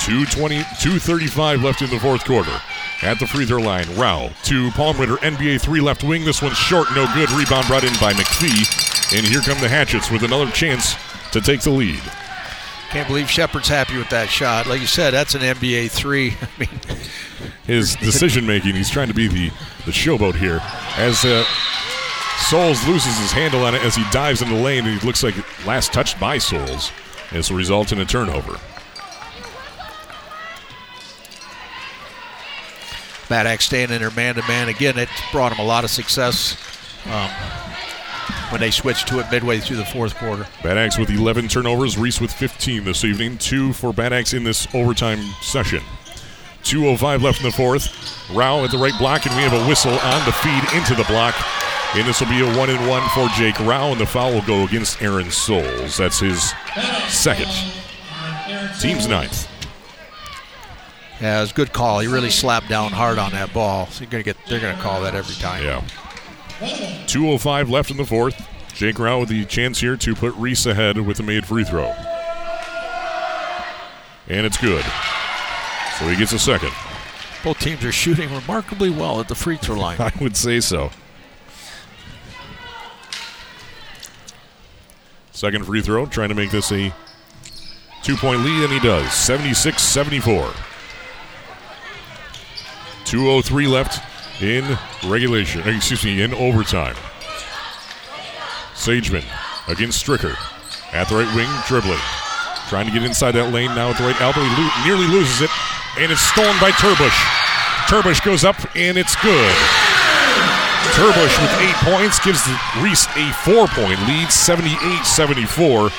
220, 235 left in the fourth quarter. At the free throw line, Rao to Palmritter, NBA three left wing. This one's short, no good. Rebound brought in by McPhee. And here come the Hatchets with another chance to take the lead. Can't believe Shepard's happy with that shot. Like you said, that's an NBA three. I mean, His decision making, he's trying to be the, the showboat here. As uh, Souls loses his handle on it as he dives in the lane, and he looks like last touched by Souls. This will result in a turnover. Bad Axe staying in there man to man again. It brought him a lot of success um, when they switched to it midway through the fourth quarter. Bad Axe with 11 turnovers, Reese with 15 this evening. Two for Bad Axe in this overtime session. 2.05 left in the fourth. Rao at the right block, and we have a whistle on the feed into the block. And this will be a one and one for Jake Rao, and the foul will go against Aaron Souls. That's his second. Team's ninth. Yeah, it was a good call. He really slapped down hard on that ball. So you're gonna get they're gonna call that every time. Yeah. 2.05 left in the fourth. Jake Rao with the chance here to put Reese ahead with a made free throw. And it's good. So he gets a second. Both teams are shooting remarkably well at the free throw line. I would say so. Second free throw, trying to make this a two point lead, and he does. 76 74. 2.03 left in regulation, eh, excuse me, in overtime. Sageman against Stricker. At the right wing, dribbling. Trying to get inside that lane now at the right elbow. He nearly loses it, and it's stolen by Turbush. Turbush goes up, and it's good. Turbush with eight points gives the Reese a four point lead, 78 74.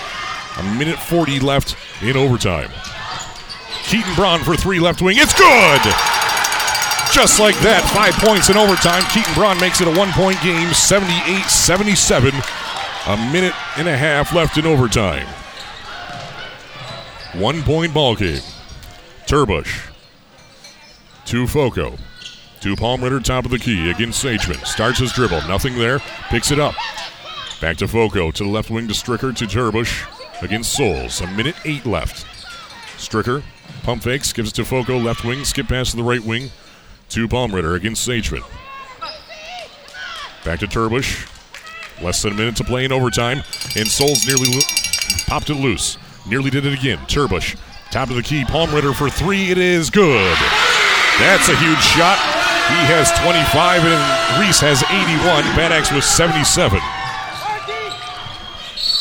A minute 40 left in overtime. Keaton Braun for three left wing. It's good! Just like that, five points in overtime. Keaton Braun makes it a one point game, 78 77. A minute and a half left in overtime. One point ball game. Turbush. To Foco. To Palmritter, top of the key against Sageman. Starts his dribble. Nothing there. Picks it up. Back to Foco. To the left wing to Stricker. To Turbush against Souls. A minute eight left. Stricker. Pump fakes. Gives it to Foco. Left wing. Skip pass to the right wing. To Palmritter against Sageman. Back to Turbush. Less than a minute to play in overtime. And Souls nearly lo- popped it loose. Nearly did it again. Turbush. Top of the key. Palmritter for three. It is good. That's a huge shot. He has 25 and Reese has 81. Bad Axe was 77.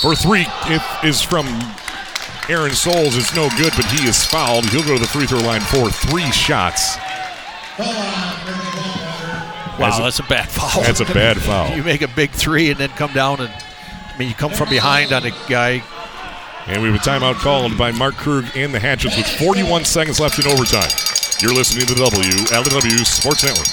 For three, it is from Aaron Souls. It's no good, but he is fouled. He'll go to the free throw line for three shots. Wow, That's a- a bad foul. That's a bad foul. you make a big three and then come down and I mean you come from behind on a guy. And we have a timeout called by Mark Krug and the Hatchets with 41 seconds left in overtime. You're listening to the WLW Sports Network.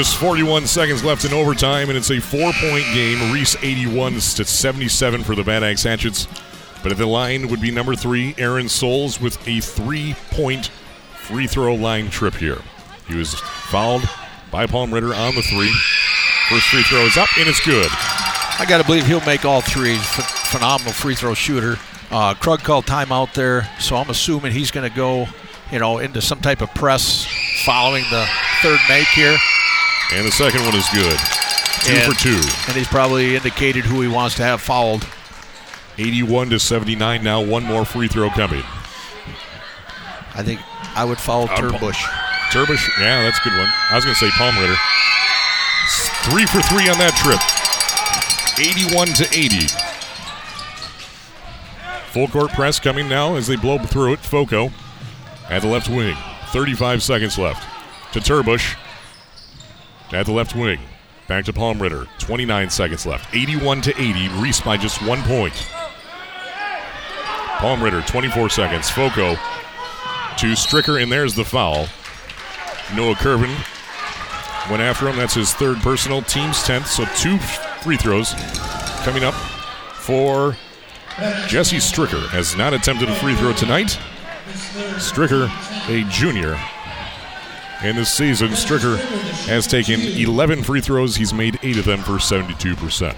Just 41 seconds left in overtime, and it's a four-point game. Reese 81 to 77 for the Bad Axe Hatchets. But at the line would be number three, Aaron Souls, with a three-point free throw line trip here. He was fouled by Palmritter on the three. First free throw is up, and it's good. I got to believe he'll make all three. Ph- phenomenal free throw shooter. Uh, Krug called timeout there, so I'm assuming he's going to go, you know, into some type of press following the third make here. And the second one is good. Two And- for two. And he's probably indicated who he wants to have fouled. 81 to 79 now. One more free throw coming. I think I would foul Uh, Turbush. Turbush, yeah, that's a good one. I was going to say Palmritter. Three for three on that trip. 81 to 80. Full court press coming now as they blow through it. Foco at the left wing. 35 seconds left. To Turbush at the left wing. Back to Palmritter. 29 seconds left. 81 to 80. Reese by just one point. Palmritter, 24 seconds. Foco to Stricker, and there's the foul. Noah Curvin went after him. That's his third personal, team's 10th. So two free throws coming up for Jesse Stricker. Has not attempted a free throw tonight. Stricker, a junior. And this season, Stricker has taken 11 free throws. He's made eight of them for 72%.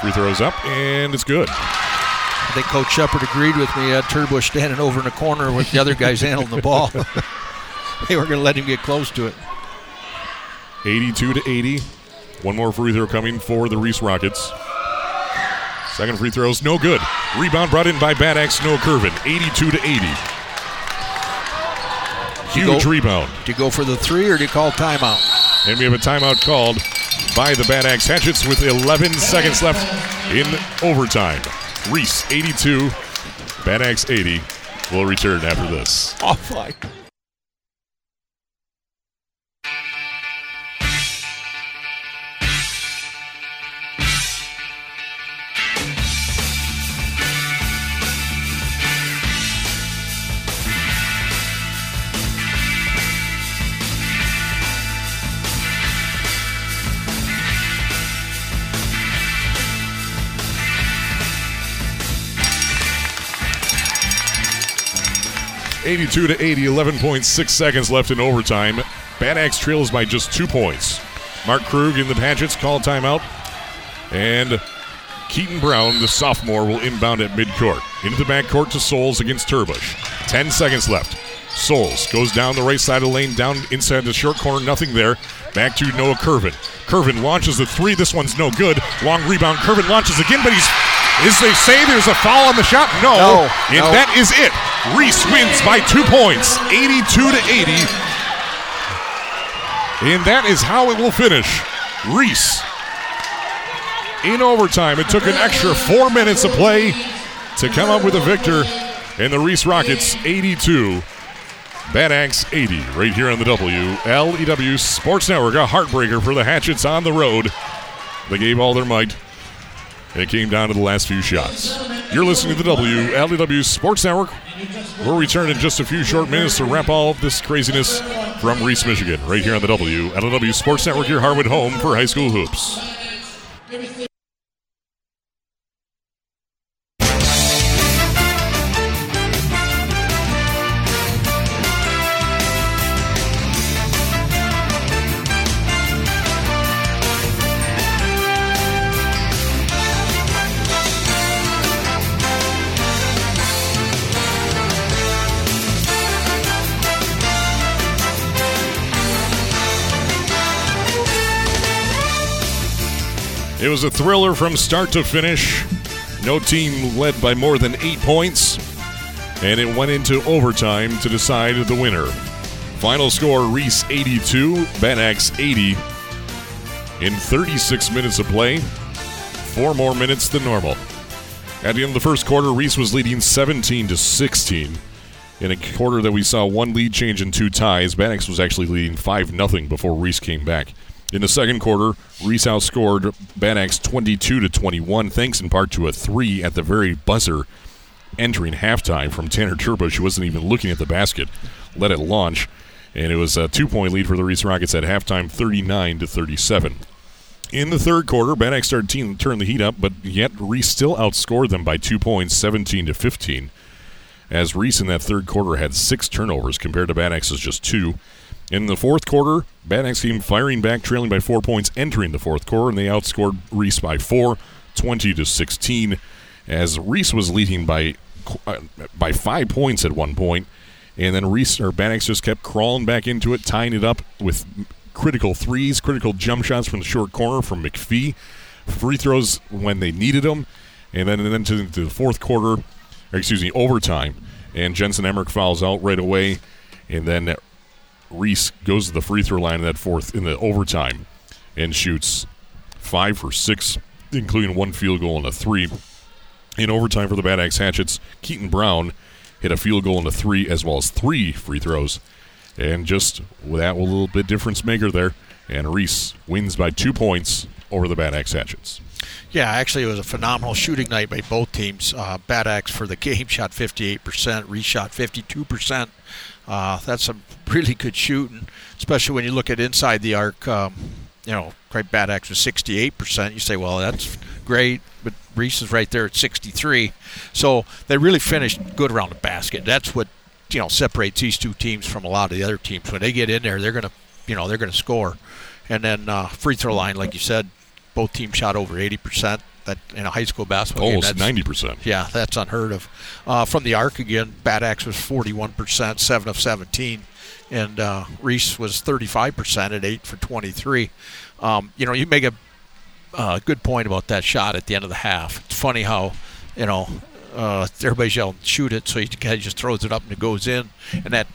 Free throws up, and it's good. I think Coach Shepard agreed with me. Uh, Turbush standing over in the corner with the other guys handling the ball. they were going to let him get close to it. 82 to 80. One more free throw coming for the Reese Rockets. Second free throw's no good. Rebound brought in by Bad Axe Noah Curvin. 82 to 80. You Huge go- rebound. Do you go for the three or do you call timeout? And we have a timeout called by the Bad Axe Hatchets with 11 seconds left in overtime. Reese 82, Bad Axe 80. We'll return after this. Oh, Offline. 82 to 80, 11.6 seconds left in overtime. Bad Axe trails by just two points. Mark Krug in the Hatchets call timeout. And Keaton Brown, the sophomore, will inbound at midcourt. Into the backcourt to Souls against Turbush. 10 seconds left. Souls goes down the right side of the lane, down inside the short corner, nothing there. Back to Noah Curvin. Curvin launches the three. This one's no good. Long rebound. Curvin launches again, but he's. Is they say there's a foul on the shot? No. No, and no. that is it. Reese wins by two points, 82 to 80. And that is how it will finish. Reese in overtime. It took an extra four minutes of play to come up with a victor. And the Reese Rockets 82, Bad Axe 80, right here on the WLEW Sports Network. A heartbreaker for the Hatchets on the road. They gave all their might. And it came down to the last few shots. You're listening to the WLEW Sports Network. We'll return in just a few short minutes to wrap all of this craziness from Reese, Michigan, right here on the WLEW Sports Network, your hardwood home for high school hoops. It was a thriller from start to finish. No team led by more than eight points, and it went into overtime to decide the winner. Final score Reese 82, Bad Axe 80. In 36 minutes of play, four more minutes than normal. At the end of the first quarter, Reese was leading 17 to 16. In a quarter that we saw one lead change and two ties, Axe was actually leading 5 0 before Reese came back. In the second quarter, Reese outscored Bad Axe 22 to 21, thanks in part to a three at the very buzzer entering halftime from Tanner Turbush, who wasn't even looking at the basket, let it launch, and it was a two-point lead for the Reese Rockets at halftime, 39 to 37. In the third quarter, Bad Axe started to turn the heat up, but yet Reese still outscored them by two points, 17 to 15. As Reese in that third quarter had six turnovers compared to Bad just two. In the fourth quarter, Bad came firing back, trailing by four points entering the fourth quarter, and they outscored Reese by four, 20 to 16, as Reese was leading by uh, by five points at one point, and then Reese or Bad just kept crawling back into it, tying it up with critical threes, critical jump shots from the short corner from McPhee, free throws when they needed them, and then and then to, the fourth quarter, excuse me, overtime, and Jensen Emmerich fouls out right away, and then Reese goes to the free throw line in that fourth in the overtime and shoots five for six, including one field goal and a three. In overtime for the Bad Axe Hatchets, Keaton Brown hit a field goal and a three, as well as three free throws. And just that a little bit difference maker there. And Reese wins by two points over the Bad Axe Hatchets. Yeah, actually, it was a phenomenal shooting night by both teams. Uh, Bad Axe for the game shot 58%, Reese shot 52%. Uh, that's some really good shooting, especially when you look at inside the arc. Um, you know, Craig Bad Axe was 68%. You say, well, that's great, but Reese is right there at 63. So they really finished good around the basket. That's what you know separates these two teams from a lot of the other teams. When they get in there, they're gonna, you know, they're gonna score. And then uh, free throw line, like you said, both teams shot over 80%. That in a high school basketball Almost game, that's- 90%. yeah, that's unheard of. Uh, from the arc again, Bad Axe was 41%, 7 of 17. And uh, Reese was 35% at 8 for 23. Um, you know, you make a uh, good point about that shot at the end of the half. It's funny how, you know, uh, everybody's yelling, shoot it, so he just throws it up and it goes in. And that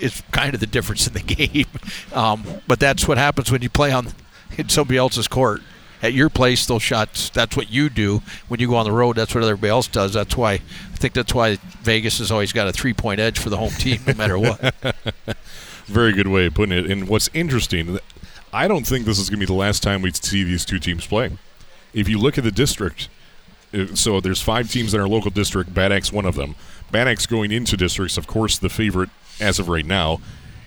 is kind of the difference in the game. Um, but that's what happens when you play on in somebody else's court at your place, those shots, that's what you do. When you go on the road, that's what everybody else does. That's why I think that's why Vegas has always got a three point edge for the home team, no matter what. Very good way of putting it. And what's interesting, I don't think this is going to be the last time we see these two teams play. If you look at the district, uh, so there's five teams in our local district. Bad Axe, one of them. Bad Axe going into districts, of course, the favorite as of right now.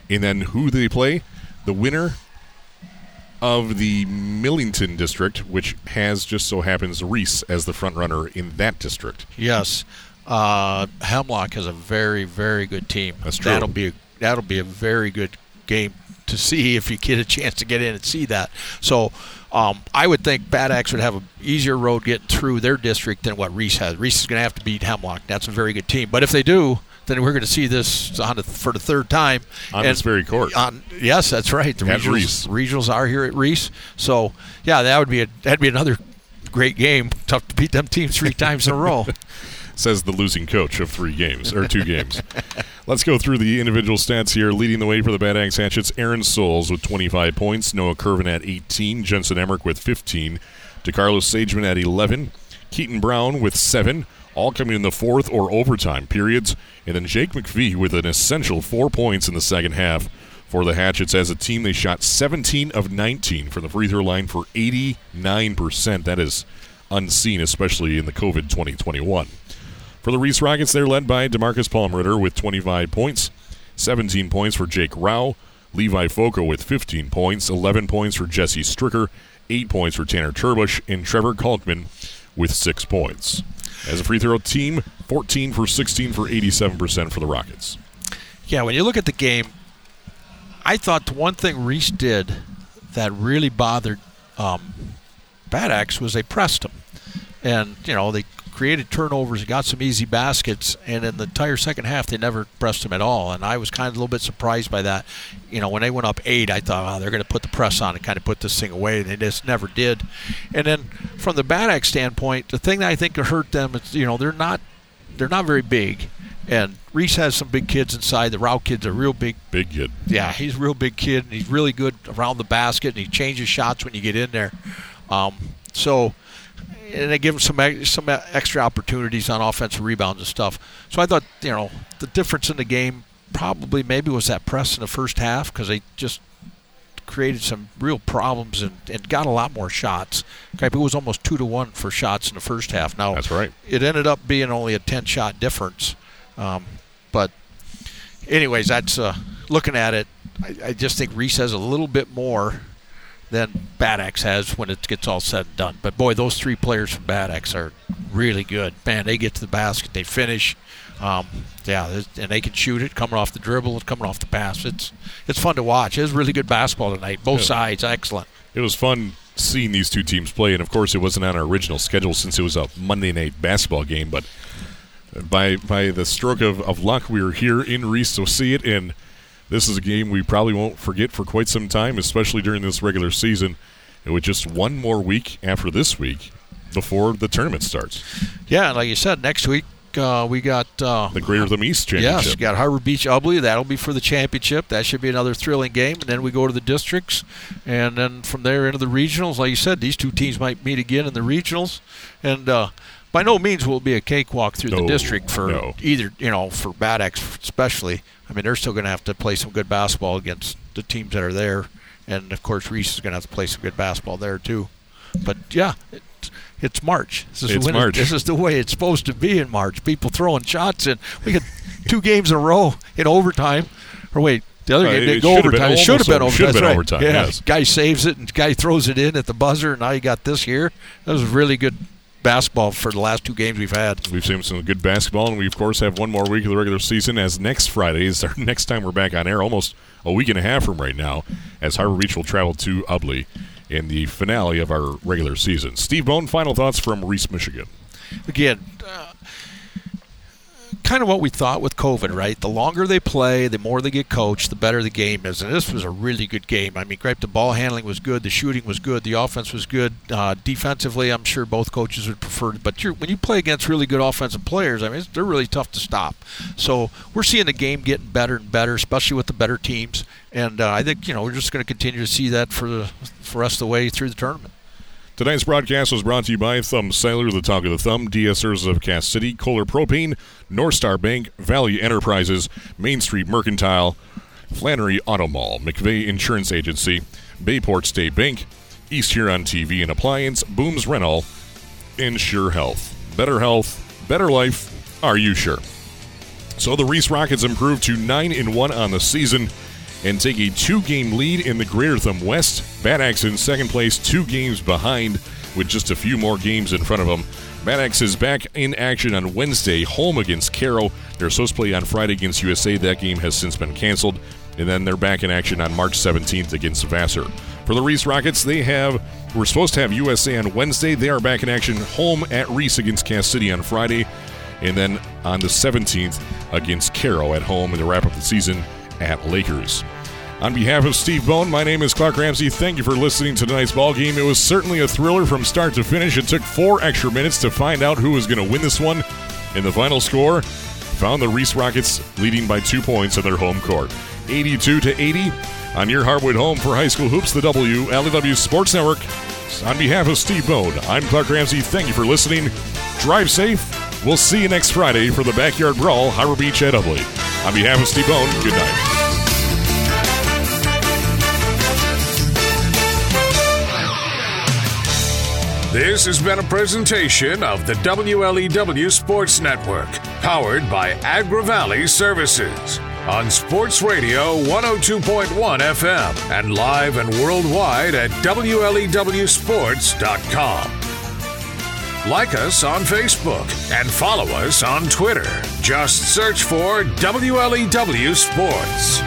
And then who do they play? The winner of the Millington district, which has just so happens Reese as the front runner in that district. yes. uh, Hemlock has a very, very good team. That's true. That'll be a, that'll be a very good game to see if you get a chance to get in and see that. So um, I would think Bad Axe would have an easier road getting through their district than what Reese has. Reese is going to have to beat Hemlock. That's a very good team. But if they do, then we're going to see this on the, for the third time On this very court. On yes, that's right. The regionals, Reese. regionals are here at Reese. So yeah, that would be a that'd be another great game. Tough to beat them teams three times in a row. says the losing coach of three games or two games. Let's go through the individual stats here. Leading the way for the Bad Axe Hatchets, Aaron Souls with 25 points, Noah Curvin at 18, Jensen Emmerich with 15, DeCarlos Sageman at 11, Keaton Brown with 7, all coming in the fourth or overtime periods, and then Jake McVie with an essential four points in the second half for the Hatchets. As a team, they shot 17 of 19 from the free throw line for 89%. That is unseen, especially in the COVID 2021. For the Reese Rockets, they're led by Demarcus Palmritter with 25 points, 17 points for Jake Rao, Levi Foco with 15 points, 11 points for Jesse Stricker, 8 points for Tanner Turbush, and Trevor Kalkman with 6 points. As a free throw team, 14 for 16 for 87% for the Rockets. Yeah, when you look at the game, I thought the one thing Reese did that really bothered um, Bad Axe was they pressed him, and you know they created turnovers, got some easy baskets, and in the entire second half they never pressed him at all. And I was kind of a little bit surprised by that. You know, when they went up eight, I thought, oh, they're going to put the press on and kind of put this thing away, and they just never did. And then from the Bad Axe standpoint, the thing that I think hurt them is you know they're not they're not very big. And Reese has some big kids inside. The Rao kid's a real big Big kid. yeah, he's a real big kid, and he's really good around the basket, and he changes shots when you get in there. Um, so, and they give him some some extra opportunities on offensive rebounds and stuff. So I thought, you know, the difference in the game probably maybe was that press in the first half because they just created some real problems and, and got a lot more shots. Okay, it was almost two to one for shots in the first half. Now That's right. it ended up being only a 10 shot difference. Um, but, anyways, that's uh, looking at it. I, I just think Reese has a little bit more than Bad Axe has when it gets all said and done. But boy, those three players from Bad Axe are really good. Man, they get to the basket, they finish. Um, yeah, and they can shoot it coming off the dribble and coming off the pass. It's it's fun to watch. It was really good basketball tonight. Both Yeah. sides, excellent. It was fun seeing these two teams play, and of course, it wasn't on our original schedule since it was a Monday night basketball game. But by by the stroke of, of luck, we were here in Reese to see it, and this is a game we probably won't forget for quite some time, especially during this regular season. And with just one more week after this week before the tournament starts, Yeah, like you said, next week uh, we got uh, the Greater Thumb East Championship. Yes, we got Harbor Beach Ubly. That'll be for the championship. That should be another thrilling game. And then we go to the districts, and then from there into the regionals. Like you said, these two teams might meet again in the regionals, and uh, by no means will it be a cakewalk through the district for no. either. You know, for Bad Axe especially. I mean, they're still going to have to play some good basketball against the teams that are there, and of course Reese is going to have to play some good basketball there too. But yeah. It, it's March. This is It's when it- March. this is the way it's supposed to be in March. People throwing shots in. We got two games in a row in overtime. Or wait, the other Uh, game didn't go should have been overtime. It should have been overtime. should have been right. overtime, Yeah. yes. Guy saves it and guy throws it in at the buzzer. And now you got this here. That was really good basketball for the last two games we've had. We've seen some good basketball, and we of course have one more week of the regular season. As next Friday is our next time we're back on air, almost a week and a half from right now, as Harbor Beach will travel to Ubly in the finale of our regular season. Steve Bone, final thoughts from Reese, Michigan. again, uh, kind of what we thought with COVID, right? The longer they play, the more they get coached, the better the game is. And this was a really good game. I mean, great. The ball handling was good, the shooting was good, the offense was good. Uh, defensively, I'm sure both coaches would prefer. It. But when you play against really good offensive players, I mean, they're really tough to stop. So we're seeing the game getting better and better, especially with the better teams. And uh, I think you know we're just going to continue to see that for the for of the way through the tournament. Tonight's broadcast was brought to you by Thumb Sailor, the Talk of the Thumb, DS Services of Cass City, Kohler Propane, North Star Bank, Valley Enterprises, Main Street Mercantile, Flannery Auto Mall, McVeigh Insurance Agency, Bayport State Bank, East Huron TV and Appliance, Booms Rental, and Sure Health. Better health, better life. Are you sure? So the Reese Rockets improved to 9 and 1 on the season and take a two game lead in the Greater Thumb West. Bad Axe in second place, two games behind, with just a few more games in front of them. Bad Axe is back in action on Wednesday, home against Caro. They're supposed to play on Friday against USA. That game has since been canceled. And then they're back in action on March 17th against Vassar. For the Reese Rockets, they have we're supposed to have USA on Wednesday. They are back in action home at Reese against Cass City on Friday, and then on the 17th against Caro at home to wrap up the season at Lakers. On behalf of Steve Bone, my name is Clark Ramsey. Thank you for listening to tonight's ball game. It was certainly a thriller from start to finish. It took four extra minutes to find out who was going to win this one. In the final score, found the Reese Rockets leading by two points on their home court, 82 to 80. On your hardwood home for high school hoops, the WLEW Sports Network. On behalf of Steve Bone, I'm Clark Ramsey. Thank you for listening. Drive safe. We'll see you next Friday for the Backyard Brawl, Harbor Beach at Ubly. On behalf of Steve Bone, good night. This has been a presentation of the WLEW Sports Network, powered by Agra Valley Services. On Sports Radio 102.1 FM and live and worldwide at WLEWSports.com. Like us on Facebook and follow us on Twitter. Just search for WLEW Sports.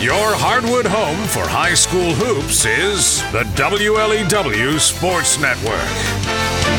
Your hardwood home for high school hoops is the WLEW Sports Network.